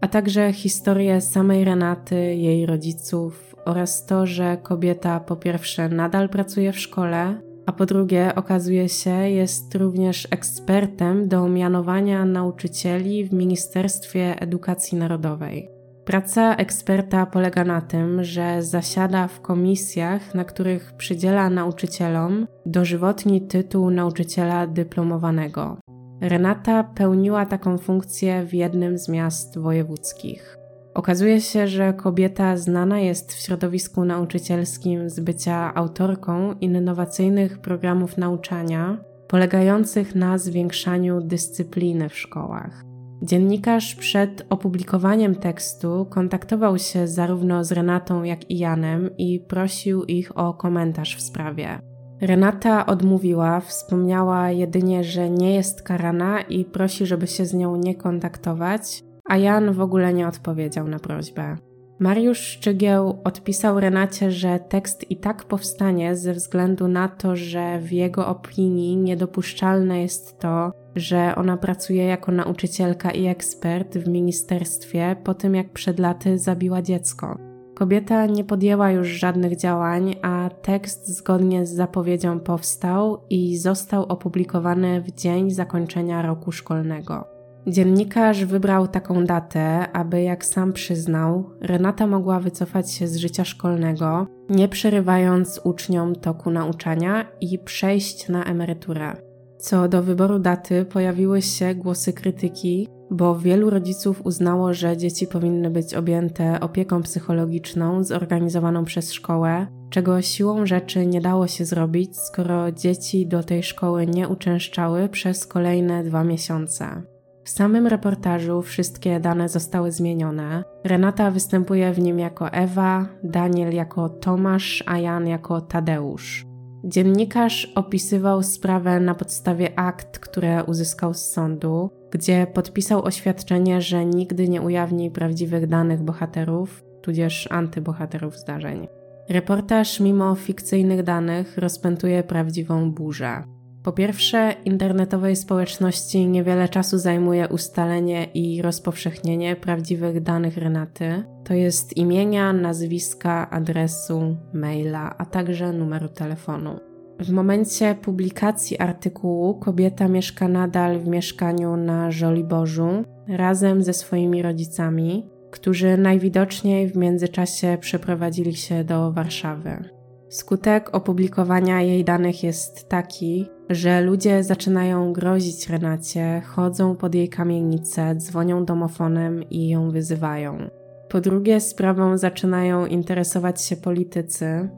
a także historię samej Renaty, jej rodziców oraz to, że kobieta po pierwsze nadal pracuje w szkole, a po drugie okazuje się jest również ekspertem do mianowania nauczycieli w Ministerstwie Edukacji Narodowej. Praca eksperta polega na tym, że zasiada w komisjach, na których przydziela nauczycielom dożywotni tytuł nauczyciela dyplomowanego. Renata pełniła taką funkcję w jednym z miast wojewódzkich. Okazuje się, że kobieta znana jest w środowisku nauczycielskim z bycia autorką innowacyjnych programów nauczania, polegających na zwiększaniu dyscypliny w szkołach. Dziennikarz przed opublikowaniem tekstu kontaktował się zarówno z Renatą, jak i Janem i prosił ich o komentarz w sprawie. Renata odmówiła, wspomniała jedynie, że nie jest karana i prosi, żeby się z nią nie kontaktować, a Jan w ogóle nie odpowiedział na prośbę. Mariusz Szczygieł odpisał Renacie, że tekst i tak powstanie ze względu na to, że w jego opinii niedopuszczalne jest to, że ona pracuje jako nauczycielka i ekspert w ministerstwie po tym, jak przed laty zabiła dziecko. Kobieta nie podjęła już żadnych działań, a tekst zgodnie z zapowiedzią powstał i został opublikowany w dzień zakończenia roku szkolnego. Dziennikarz wybrał taką datę, aby, jak sam przyznał, Renata mogła wycofać się z życia szkolnego, nie przerywając uczniom toku nauczania i przejść na emeryturę. Co do wyboru daty, pojawiły się głosy krytyki, bo wielu rodziców uznało, że dzieci powinny być objęte opieką psychologiczną zorganizowaną przez szkołę, czego siłą rzeczy nie dało się zrobić, skoro dzieci do tej szkoły nie uczęszczały przez kolejne dwa miesiące. W samym reportażu wszystkie dane zostały zmienione. Renata występuje w nim jako Ewa, Daniel jako Tomasz, a Jan jako Tadeusz. Dziennikarz opisywał sprawę na podstawie akt, które uzyskał z sądu, gdzie podpisał oświadczenie, że nigdy nie ujawni prawdziwych danych bohaterów, tudzież antybohaterów zdarzeń. Reportaż, mimo fikcyjnych danych, rozpętuje prawdziwą burzę. Po pierwsze, internetowej społeczności niewiele czasu zajmuje ustalenie i rozpowszechnienie prawdziwych danych Renaty, to jest imienia, nazwiska, adresu, maila, a także numeru telefonu. W momencie publikacji artykułu kobieta mieszka nadal w mieszkaniu na Żoliborzu razem ze swoimi rodzicami, którzy najwidoczniej w międzyczasie przeprowadzili się do Warszawy. Skutek opublikowania jej danych jest taki, że ludzie zaczynają grozić Renacie, chodzą pod jej kamienicę, dzwonią domofonem i ją wyzywają. Po drugie, sprawą zaczynają interesować się politycy.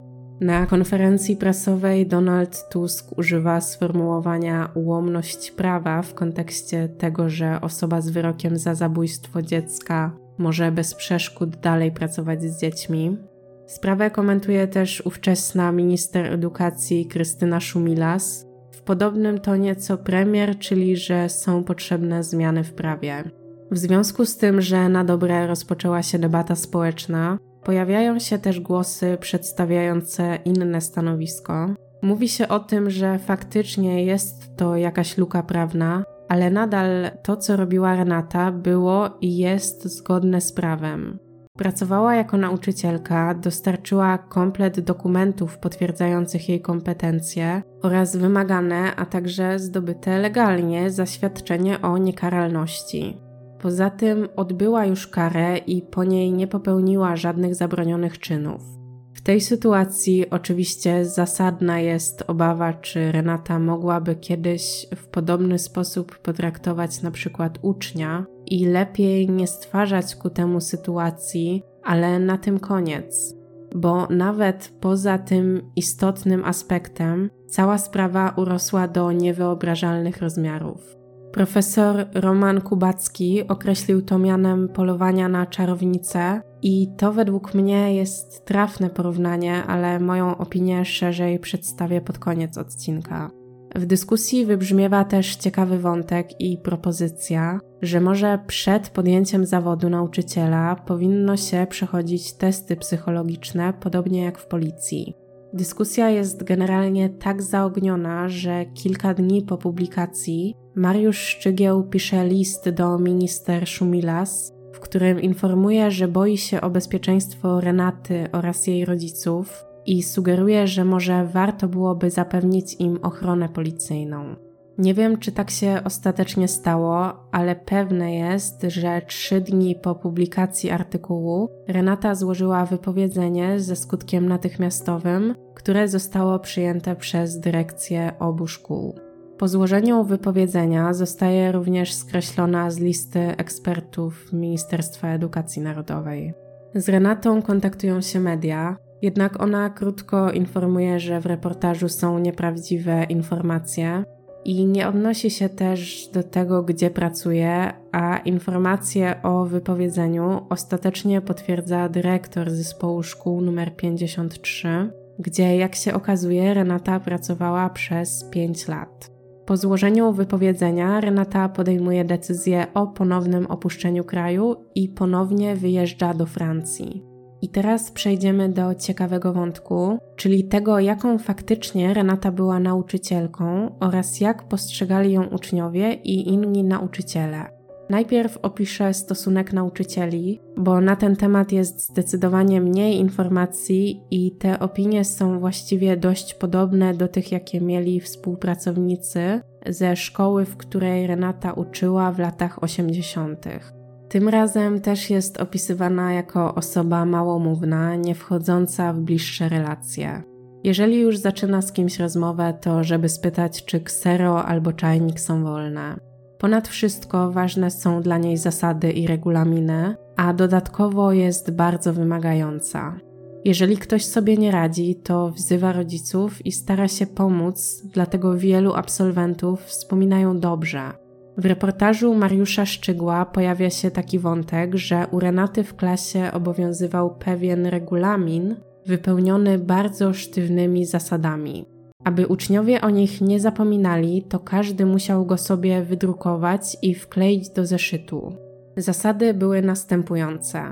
Na konferencji prasowej Donald Tusk używa sformułowania ułomność prawa w kontekście tego, że osoba z wyrokiem za zabójstwo dziecka może bez przeszkód dalej pracować z dziećmi. Sprawę komentuje też ówczesna minister edukacji Krystyna Szumilas, podobnym tonie co premier, czyli że są potrzebne zmiany w prawie. W związku z tym, że na dobre rozpoczęła się debata społeczna, pojawiają się też głosy przedstawiające inne stanowisko. Mówi się o tym, że faktycznie jest to jakaś luka prawna, ale nadal to, co robiła Renata, było i jest zgodne z prawem. Pracowała jako nauczycielka, dostarczyła komplet dokumentów potwierdzających jej kompetencje oraz wymagane, a także zdobyte legalnie zaświadczenie o niekaralności. Poza tym odbyła już karę i po niej nie popełniła żadnych zabronionych czynów. Tej sytuacji oczywiście zasadna jest obawa, czy Renata mogłaby kiedyś w podobny sposób potraktować na przykład ucznia i lepiej nie stwarzać ku temu sytuacji, ale na tym koniec. Bo nawet poza tym istotnym aspektem, cała sprawa urosła do niewyobrażalnych rozmiarów. Profesor Roman Kubacki określił to mianem polowania na czarownicę, i to według mnie jest trafne porównanie, ale moją opinię szerzej przedstawię pod koniec odcinka. W dyskusji wybrzmiewa też ciekawy wątek i propozycja, że może przed podjęciem zawodu nauczyciela powinno się przechodzić testy psychologiczne, podobnie jak w policji. Dyskusja jest generalnie tak zaogniona, że kilka dni po publikacji Mariusz Szczygieł pisze list do minister Szumilas, w którym informuje, że boi się o bezpieczeństwo Renaty oraz jej rodziców i sugeruje, że może warto byłoby zapewnić im ochronę policyjną. Nie wiem, czy tak się ostatecznie stało, ale pewne jest, że trzy dni po publikacji artykułu Renata złożyła wypowiedzenie ze skutkiem natychmiastowym, które zostało przyjęte przez dyrekcję obu szkół. Po złożeniu wypowiedzenia zostaje również skreślona z listy ekspertów Ministerstwa Edukacji Narodowej. Z Renatą kontaktują się media, jednak ona krótko informuje, że w reportażu są nieprawdziwe informacje i nie odnosi się też do tego, gdzie pracuje, a informacje o wypowiedzeniu ostatecznie potwierdza dyrektor zespołu szkół nr 53, gdzie, jak się okazuje, Renata pracowała przez 5 lat. Po złożeniu wypowiedzenia Renata podejmuje decyzję o ponownym opuszczeniu kraju i ponownie wyjeżdża do Francji. I teraz przejdziemy do ciekawego wątku, czyli tego, jaką faktycznie Renata była nauczycielką oraz jak postrzegali ją uczniowie i inni nauczyciele. Najpierw opiszę stosunek nauczycieli, bo na ten temat jest zdecydowanie mniej informacji i te opinie są właściwie dość podobne do tych, jakie mieli współpracownicy ze szkoły, w której Renata uczyła w latach 80. Tym razem też jest opisywana jako osoba małomówna, nie wchodząca w bliższe relacje. Jeżeli już zaczyna z kimś rozmowę, to żeby spytać, czy ksero albo czajnik są wolne. Ponad wszystko ważne są dla niej zasady i regulaminy, a dodatkowo jest bardzo wymagająca. Jeżeli ktoś sobie nie radzi, to wzywa rodziców i stara się pomóc, dlatego wielu absolwentów wspominają dobrze. W reportażu Mariusza Szczygła pojawia się taki wątek, że u Renaty w klasie obowiązywał pewien regulamin wypełniony bardzo sztywnymi zasadami. Aby uczniowie o nich nie zapominali, to każdy musiał go sobie wydrukować i wkleić do zeszytu. Zasady były następujące.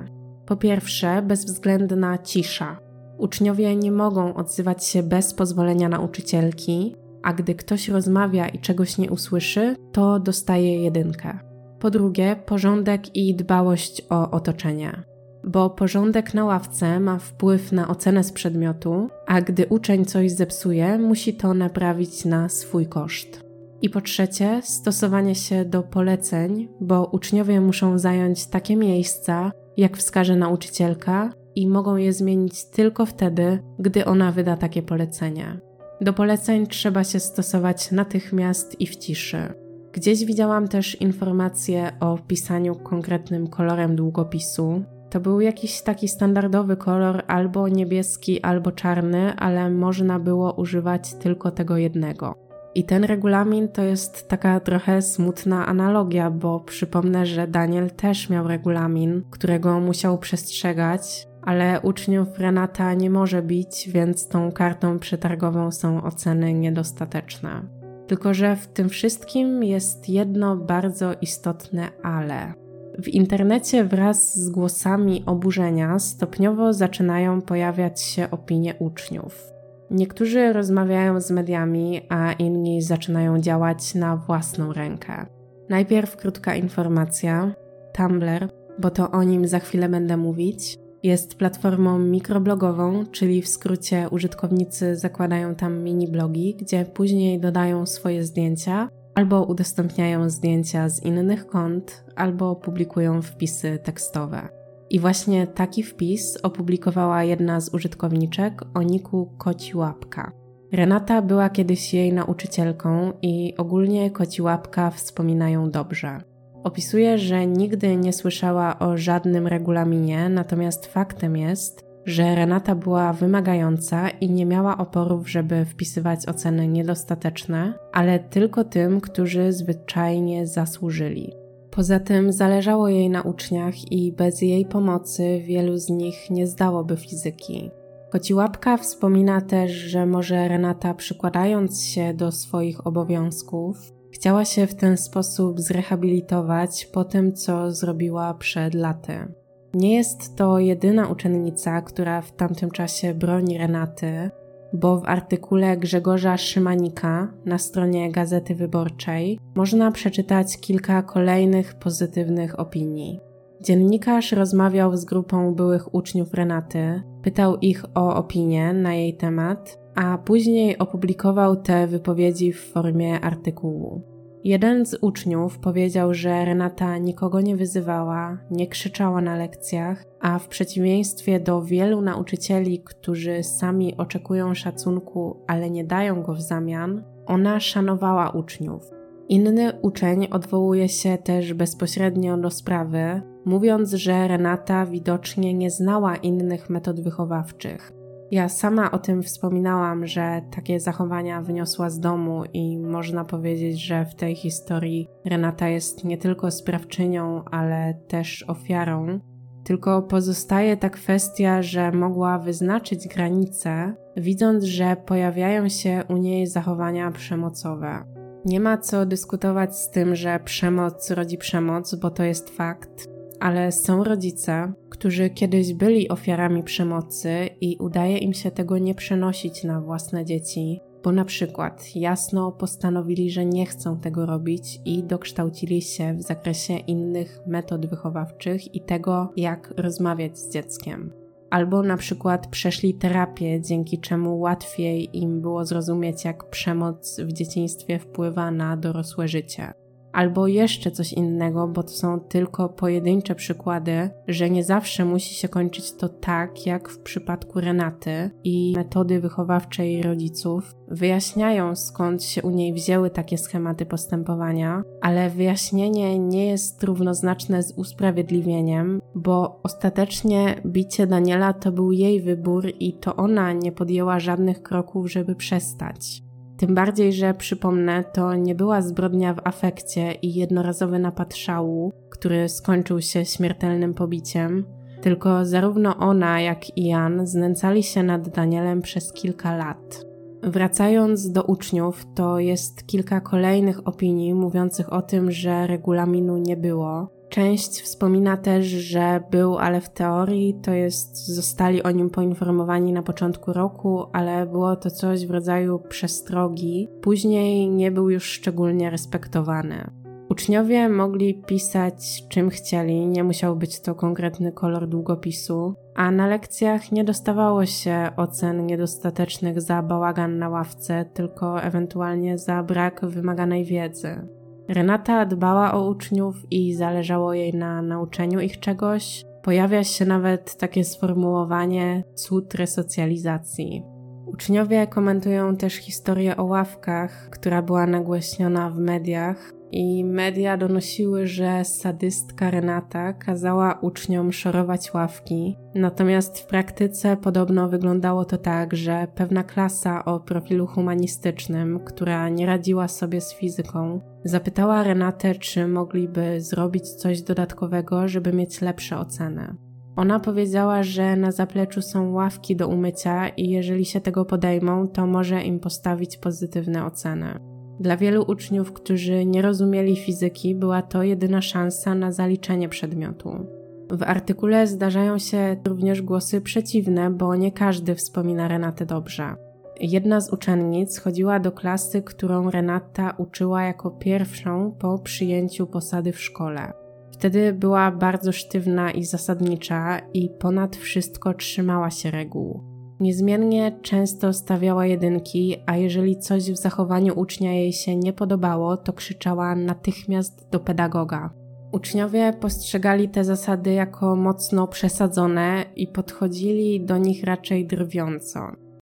Po pierwsze, bezwzględna cisza. Uczniowie nie mogą odzywać się bez pozwolenia nauczycielki, a gdy ktoś rozmawia i czegoś nie usłyszy, to dostaje jedynkę. Po drugie, porządek i dbałość o otoczenie. Bo porządek na ławce ma wpływ na ocenę z przedmiotu, a gdy uczeń coś zepsuje, musi to naprawić na swój koszt. I po trzecie, stosowanie się do poleceń, bo uczniowie muszą zająć takie miejsca, jak wskaże nauczycielka, i mogą je zmienić tylko wtedy, gdy ona wyda takie polecenie. Do poleceń trzeba się stosować natychmiast i w ciszy. Gdzieś widziałam też informacje o pisaniu konkretnym kolorem długopisu. To był jakiś taki standardowy kolor, albo niebieski, albo czarny, ale można było używać tylko tego jednego. I ten regulamin to jest taka trochę smutna analogia, bo przypomnę, że Daniel też miał regulamin, którego musiał przestrzegać, ale uczniów Renata nie może bić, więc tą kartą przetargową są oceny niedostateczne. Tylko, że w tym wszystkim jest jedno bardzo istotne ale. W internecie wraz z głosami oburzenia stopniowo zaczynają pojawiać się opinie uczniów. Niektórzy rozmawiają z mediami, a inni zaczynają działać na własną rękę. Najpierw krótka informacja: Tumblr, bo to o nim za chwilę będę mówić, jest platformą mikroblogową, czyli w skrócie użytkownicy zakładają tam mini blogi, gdzie później dodają swoje zdjęcia albo udostępniają zdjęcia z innych kont, albo publikują wpisy tekstowe. I właśnie taki wpis opublikowała jedna z użytkowniczek o niku Koci Łapka. Renata była kiedyś jej nauczycielką i ogólnie Koci Łapka wspominają dobrze. Opisuje, że nigdy nie słyszała o żadnym regulaminie, natomiast faktem jest, że Renata była wymagająca i nie miała oporów, żeby wpisywać oceny niedostateczne, ale tylko tym, którzy zwyczajnie zasłużyli. Poza tym zależało jej na uczniach i bez jej pomocy wielu z nich nie zdałoby fizyki. Kociłapka wspomina też, że może Renata przykładając się do swoich obowiązków, chciała się w ten sposób zrehabilitować po tym, co zrobiła przed laty. Nie jest to jedyna uczennica, która w tamtym czasie broni Renaty, bo w artykule Grzegorza Szymanika na stronie Gazety Wyborczej można przeczytać kilka kolejnych pozytywnych opinii. Dziennikarz rozmawiał z grupą byłych uczniów Renaty, pytał ich o opinie na jej temat, a później opublikował te wypowiedzi w formie artykułu. Jeden z uczniów powiedział, że Renata nikogo nie wyzywała, nie krzyczała na lekcjach, a w przeciwieństwie do wielu nauczycieli, którzy sami oczekują szacunku, ale nie dają go w zamian, ona szanowała uczniów. Inny uczeń odwołuje się też bezpośrednio do sprawy, mówiąc, że Renata widocznie nie znała innych metod wychowawczych. Ja sama o tym wspominałam, że takie zachowania wyniosła z domu i można powiedzieć, że w tej historii Renata jest nie tylko sprawczynią, ale też ofiarą. Tylko pozostaje ta kwestia, że mogła wyznaczyć granice, widząc, że pojawiają się u niej zachowania przemocowe. Nie ma co dyskutować z tym, że przemoc rodzi przemoc, bo to jest fakt, ale są rodzice, którzy kiedyś byli ofiarami przemocy i udaje im się tego nie przenosić na własne dzieci, bo na przykład jasno postanowili, że nie chcą tego robić i dokształcili się w zakresie innych metod wychowawczych i tego, jak rozmawiać z dzieckiem. Albo na przykład przeszli terapię, dzięki czemu łatwiej im było zrozumieć, jak przemoc w dzieciństwie wpływa na dorosłe życie albo jeszcze coś innego, bo to są tylko pojedyncze przykłady, że nie zawsze musi się kończyć to tak, jak w przypadku Renaty i metody wychowawcze jej rodziców wyjaśniają skąd się u niej wzięły takie schematy postępowania, ale wyjaśnienie nie jest równoznaczne z usprawiedliwieniem, bo ostatecznie bicie Daniela to był jej wybór i to ona nie podjęła żadnych kroków, żeby przestać. Tym bardziej, że przypomnę, to nie była zbrodnia w afekcie i jednorazowy napad szału, który skończył się śmiertelnym pobiciem, tylko zarówno ona, jak i Jan znęcali się nad Danielem przez kilka lat. Wracając do uczniów, to jest kilka kolejnych opinii mówiących o tym, że regulaminu nie było, Część wspomina też, że był, ale w teorii to jest, zostali o nim poinformowani na początku roku, ale było to coś w rodzaju przestrogi. Później nie był już szczególnie respektowany. Uczniowie mogli pisać czym chcieli, nie musiał być to konkretny kolor długopisu, a na lekcjach nie dostawało się ocen niedostatecznych za bałagan na ławce, tylko ewentualnie za brak wymaganej wiedzy. Renata dbała o uczniów i zależało jej na nauczeniu ich czegoś. Pojawia się nawet takie sformułowanie cud resocjalizacji. Uczniowie komentują też historię o ławkach, która była nagłośniona w mediach, i media donosiły, że sadystka Renata kazała uczniom szorować ławki, natomiast w praktyce podobno wyglądało to tak, że pewna klasa o profilu humanistycznym, która nie radziła sobie z fizyką, zapytała Renatę, czy mogliby zrobić coś dodatkowego, żeby mieć lepsze oceny. Ona powiedziała, że na zapleczu są ławki do umycia i jeżeli się tego podejmą, to może im postawić pozytywne oceny. Dla wielu uczniów, którzy nie rozumieli fizyki, była to jedyna szansa na zaliczenie przedmiotu. W artykule zdarzają się również głosy przeciwne, bo nie każdy wspomina Renatę dobrze. Jedna z uczennic chodziła do klasy, którą Renata uczyła jako pierwszą po przyjęciu posady w szkole. Wtedy była bardzo sztywna i zasadnicza i ponad wszystko trzymała się reguł. Niezmiennie często stawiała jedynki, a jeżeli coś w zachowaniu ucznia jej się nie podobało, to krzyczała natychmiast do pedagoga. Uczniowie postrzegali te zasady jako mocno przesadzone i podchodzili do nich raczej drwiąco.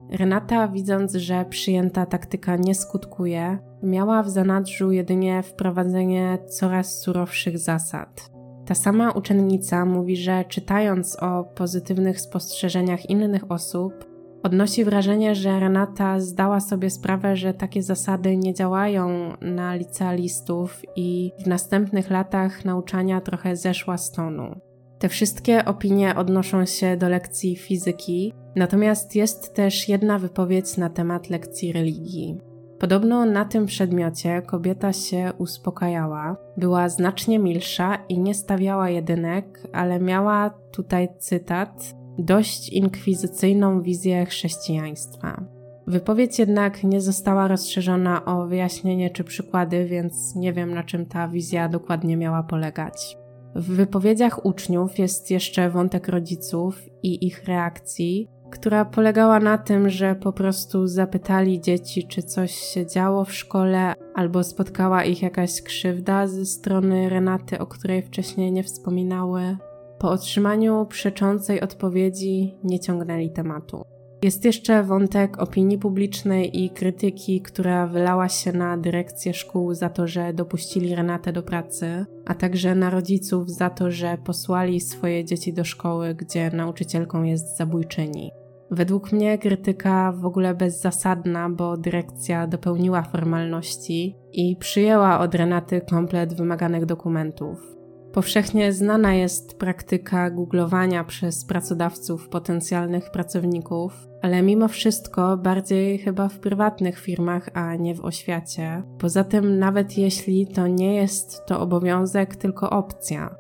Renata, widząc, że przyjęta taktyka nie skutkuje, miała w zanadrzu jedynie wprowadzenie coraz surowszych zasad. Ta sama uczennica mówi, że czytając o pozytywnych spostrzeżeniach innych osób, odnosi wrażenie, że Renata zdała sobie sprawę, że takie zasady nie działają na licealistów i w następnych latach nauczania trochę zeszła z tonu. Te wszystkie opinie odnoszą się do lekcji fizyki, natomiast jest też jedna wypowiedź na temat lekcji religii. Podobno na tym przedmiocie kobieta się uspokajała, była znacznie milsza i nie stawiała jedynek, ale miała tutaj cytat dość inkwizycyjną wizję chrześcijaństwa. Wypowiedź jednak nie została rozszerzona o wyjaśnienie czy przykłady, więc nie wiem na czym ta wizja dokładnie miała polegać. W wypowiedziach uczniów jest jeszcze wątek rodziców i ich reakcji, która polegała na tym, że po prostu zapytali dzieci, czy coś się działo w szkole, albo spotkała ich jakaś krzywda ze strony Renaty, o której wcześniej nie wspominały. Po otrzymaniu przeczącej odpowiedzi nie ciągnęli tematu. Jest jeszcze wątek opinii publicznej i krytyki, która wylała się na dyrekcję szkół za to, że dopuścili Renatę do pracy, a także na rodziców za to, że posłali swoje dzieci do szkoły, gdzie nauczycielką jest zabójczyni. Według mnie krytyka w ogóle bezzasadna, bo dyrekcja dopełniła formalności i przyjęła od Renaty komplet wymaganych dokumentów. Powszechnie znana jest praktyka googlowania przez pracodawców potencjalnych pracowników, ale mimo wszystko bardziej chyba w prywatnych firmach, a nie w oświacie. Poza tym, nawet jeśli to nie jest to obowiązek, tylko opcja.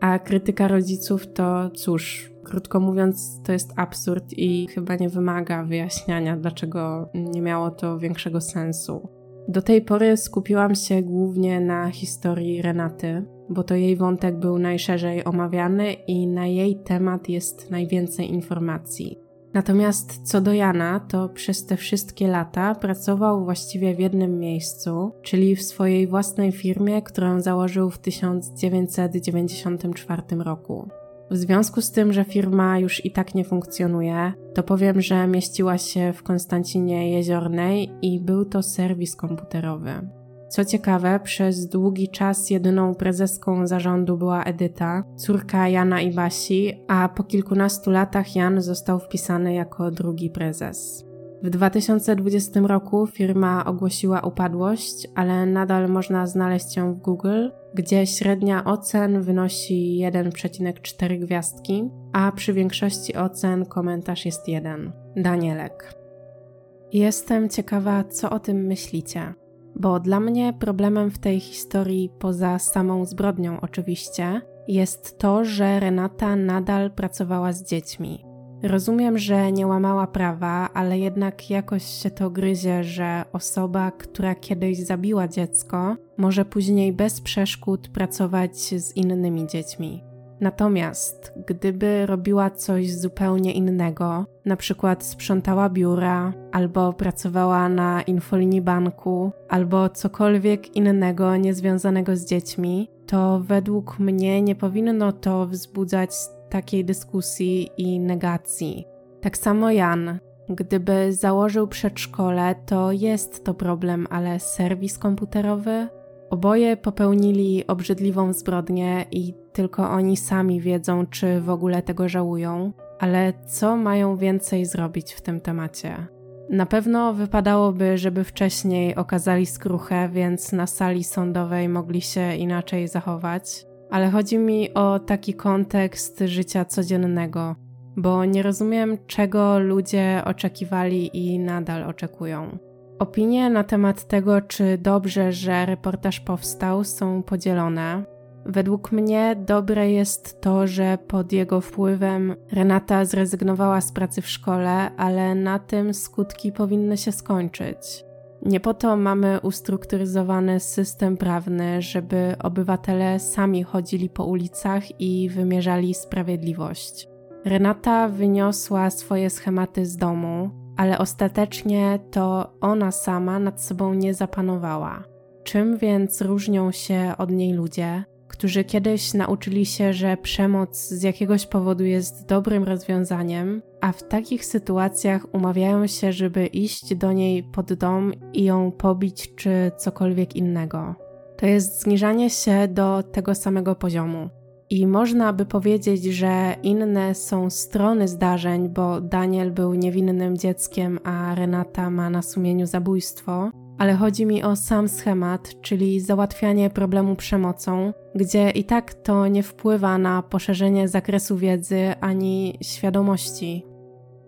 A krytyka rodziców to cóż, krótko mówiąc, to jest absurd i chyba nie wymaga wyjaśniania, dlaczego nie miało to większego sensu. Do tej pory skupiłam się głównie na historii Renaty, bo to jej wątek był najszerzej omawiany i na jej temat jest najwięcej informacji. Natomiast co do Jana, to przez te wszystkie lata pracował właściwie w jednym miejscu, czyli w swojej własnej firmie, którą założył w 1994 roku. W związku z tym, że firma już i tak nie funkcjonuje, to powiem, że mieściła się w Konstancinie Jeziornej i był to serwis komputerowy. Co ciekawe, przez długi czas jedyną prezeską zarządu była Edyta, córka Jana i Basi, a po kilkunastu latach Jan został wpisany jako drugi prezes. W 2020 roku firma ogłosiła upadłość, ale nadal można znaleźć ją w Google, gdzie średnia ocen wynosi 1,4 gwiazdki, a przy większości ocen komentarz jest 1. Danielek. Jestem ciekawa, co o tym myślicie bo dla mnie problemem w tej historii, poza samą zbrodnią oczywiście, jest to, że Renata nadal pracowała z dziećmi. Rozumiem, że nie łamała prawa, ale jednak jakoś się to gryzie, że osoba, która kiedyś zabiła dziecko, może później bez przeszkód pracować z innymi dziećmi. Natomiast gdyby robiła coś zupełnie innego, na przykład sprzątała biura, albo pracowała na infolinii banku, albo cokolwiek innego niezwiązanego z dziećmi, to według mnie nie powinno to wzbudzać takiej dyskusji i negacji. Tak samo Jan. Gdyby założył przedszkole, to jest to problem, ale serwis komputerowy? Oboje popełnili obrzydliwą zbrodnię i tylko oni sami wiedzą, czy w ogóle tego żałują, ale co mają więcej zrobić w tym temacie? Na pewno wypadałoby, żeby wcześniej okazali skruchę, więc na sali sądowej mogli się inaczej zachować, ale chodzi mi o taki kontekst życia codziennego, bo nie rozumiem, czego ludzie oczekiwali i nadal oczekują. Opinie na temat tego, czy dobrze, że reportaż powstał, są podzielone. Według mnie dobre jest to, że pod jego wpływem Renata zrezygnowała z pracy w szkole, ale na tym skutki powinny się skończyć. Nie po to mamy ustrukturyzowany system prawny, żeby obywatele sami chodzili po ulicach i wymierzali sprawiedliwość. Renata wyniosła swoje schematy z domu, ale ostatecznie to ona sama nad sobą nie zapanowała. Czym więc różnią się od niej ludzie, którzy kiedyś nauczyli się, że przemoc z jakiegoś powodu jest dobrym rozwiązaniem, a w takich sytuacjach umawiają się, żeby iść do niej pod dom i ją pobić czy cokolwiek innego? To jest zniżanie się do tego samego poziomu. I można by powiedzieć, że inne są strony zdarzeń, bo Daniel był niewinnym dzieckiem, a Renata ma na sumieniu zabójstwo, ale chodzi mi o sam schemat, czyli załatwianie problemu przemocą, gdzie i tak to nie wpływa na poszerzenie zakresu wiedzy ani świadomości.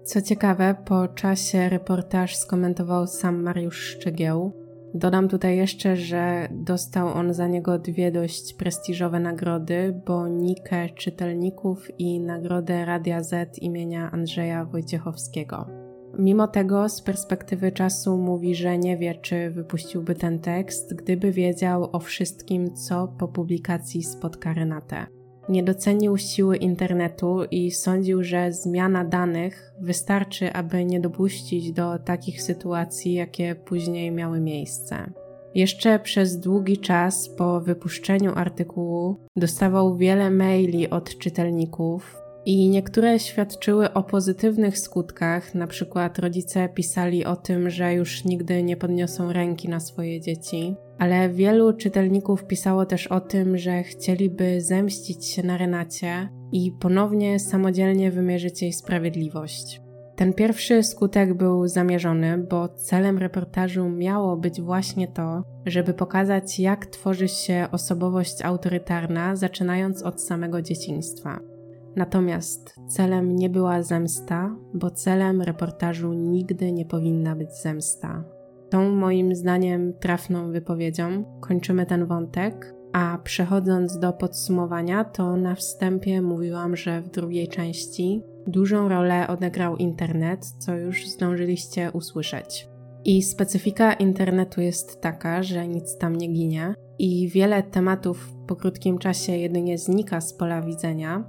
Co ciekawe, po czasie reportaż skomentował sam Mariusz Szczegieł. Dodam tutaj jeszcze, że dostał on za niego dwie dość prestiżowe nagrody, bo Nikę czytelników i nagrodę Radia Z imienia Andrzeja Wojciechowskiego. Mimo tego z perspektywy czasu mówi, że nie wie, czy wypuściłby ten tekst, gdyby wiedział o wszystkim, co po publikacji spotka Renatę. Nie docenił siły internetu i sądził, że zmiana danych wystarczy, aby nie dopuścić do takich sytuacji, jakie później miały miejsce. Jeszcze przez długi czas po wypuszczeniu artykułu dostawał wiele maili od czytelników, i niektóre świadczyły o pozytywnych skutkach, na przykład rodzice pisali o tym, że już nigdy nie podniosą ręki na swoje dzieci, ale wielu czytelników pisało też o tym, że chcieliby zemścić się na Renacie i ponownie samodzielnie wymierzyć jej sprawiedliwość. Ten pierwszy skutek był zamierzony, bo celem reportażu miało być właśnie to, żeby pokazać, jak tworzy się osobowość autorytarna, zaczynając od samego dzieciństwa. Natomiast celem nie była zemsta, bo celem reportażu nigdy nie powinna być zemsta. Tą moim zdaniem trafną wypowiedzią kończymy ten wątek, a przechodząc do podsumowania, to na wstępie mówiłam, że w drugiej części dużą rolę odegrał internet, co już zdążyliście usłyszeć. I specyfika internetu jest taka, że nic tam nie ginie i wiele tematów po krótkim czasie jedynie znika z pola widzenia,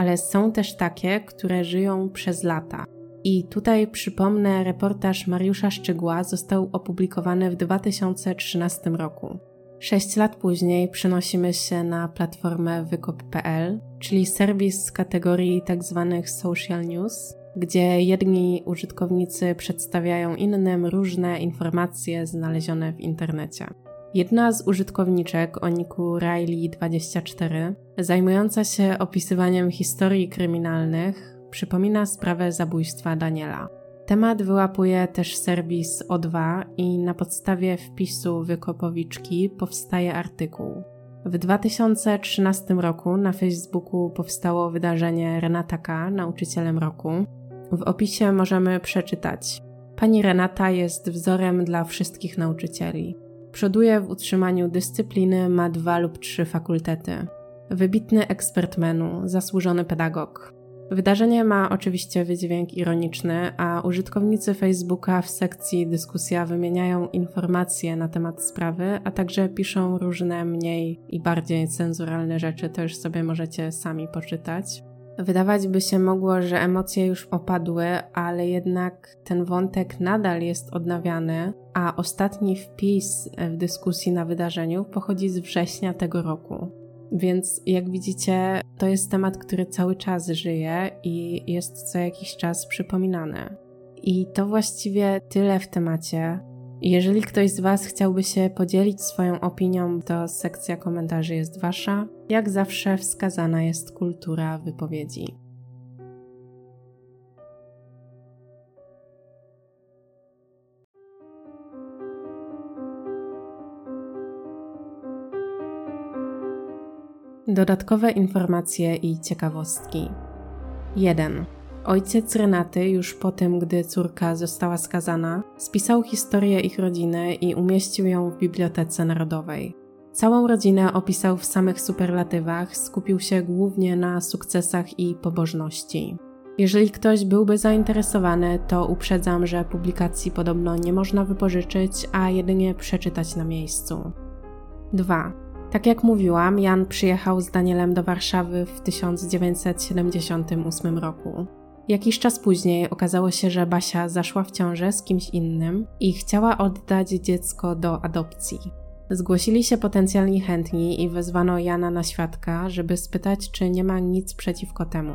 ale są też takie, które żyją przez lata. I tutaj przypomnę, reportaż Mariusza Szczygła został opublikowany w 2013 roku. Sześć lat później przenosimy się na platformę wykop.pl, czyli serwis z kategorii tzw. Tak social news, gdzie jedni użytkownicy przedstawiają innym różne informacje znalezione w internecie. Jedna z użytkowniczek o niku Riley24, zajmująca się opisywaniem historii kryminalnych, przypomina sprawę zabójstwa Daniela. Temat wyłapuje też serwis O2 i na podstawie wpisu Wykopowiczki powstaje artykuł. W 2013 roku na Facebooku powstało wydarzenie Renata K. Nauczycielem Roku. W opisie możemy przeczytać: Pani Renata jest wzorem dla wszystkich nauczycieli. Przoduje w utrzymaniu dyscypliny, ma dwa lub trzy fakultety. Wybitny ekspert menu, zasłużony pedagog. Wydarzenie ma oczywiście wydźwięk ironiczny, a użytkownicy Facebooka w sekcji dyskusja wymieniają informacje na temat sprawy, a także piszą różne mniej i bardziej cenzuralne rzeczy, to już sobie możecie sami poczytać. Wydawać by się mogło, że emocje już opadły, ale jednak ten wątek nadal jest odnawiany, a ostatni wpis w dyskusji na wydarzeniu pochodzi z września tego roku. Więc jak widzicie, to jest temat, który cały czas żyje i jest co jakiś czas przypominany. I to właściwie tyle w temacie. Jeżeli ktoś z Was chciałby się podzielić swoją opinią, to sekcja komentarzy jest Wasza. Jak zawsze wskazana jest kultura wypowiedzi. Dodatkowe informacje i ciekawostki. 1. Ojciec Renaty, już po tym, gdy córka została skazana, spisał historię ich rodziny i umieścił ją w Bibliotece Narodowej. Całą rodzinę opisał w samych superlatywach, skupił się głównie na sukcesach i pobożności. Jeżeli ktoś byłby zainteresowany, to uprzedzam, że publikacji podobno nie można wypożyczyć, a jedynie przeczytać na miejscu. 2. Tak jak mówiłam, Jan przyjechał z Danielem do Warszawy w 1978 roku. Jakiś czas później okazało się, że Basia zaszła w ciążę z kimś innym i chciała oddać dziecko do adopcji. Zgłosili się potencjalni chętni i wezwano Jana na świadka, żeby spytać, czy nie ma nic przeciwko temu.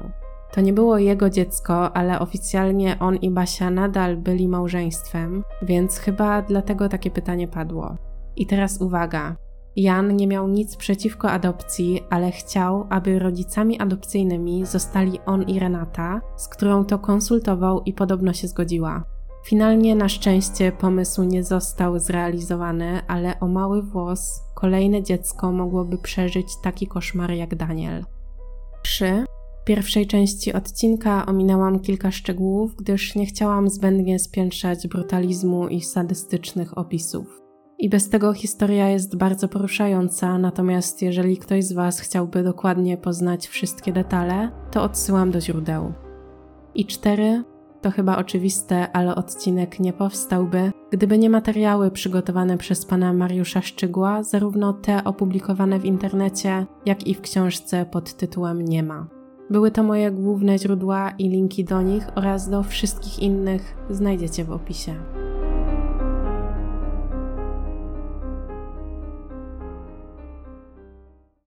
To nie było jego dziecko, ale oficjalnie on i Basia nadal byli małżeństwem, więc chyba dlatego takie pytanie padło. I teraz uwaga. Jan nie miał nic przeciwko adopcji, ale chciał, aby rodzicami adopcyjnymi zostali on i Renata, z którą to konsultował i podobno się zgodziła. Finalnie na szczęście pomysł nie został zrealizowany, ale o mały włos kolejne dziecko mogłoby przeżyć taki koszmar jak Daniel. 3. W pierwszej części odcinka ominęłam kilka szczegółów, gdyż nie chciałam zbędnie spiętrzać brutalizmu i sadystycznych opisów. I bez tego historia jest bardzo poruszająca, natomiast jeżeli ktoś z Was chciałby dokładnie poznać wszystkie detale, to odsyłam do źródeł. I cztery, to chyba oczywiste, ale odcinek nie powstałby, gdyby nie materiały przygotowane przez pana Mariusza Szczygła, zarówno te opublikowane w internecie, jak i w książce pod tytułem Nie ma. Były to moje główne źródła i linki do nich oraz do wszystkich innych znajdziecie w opisie.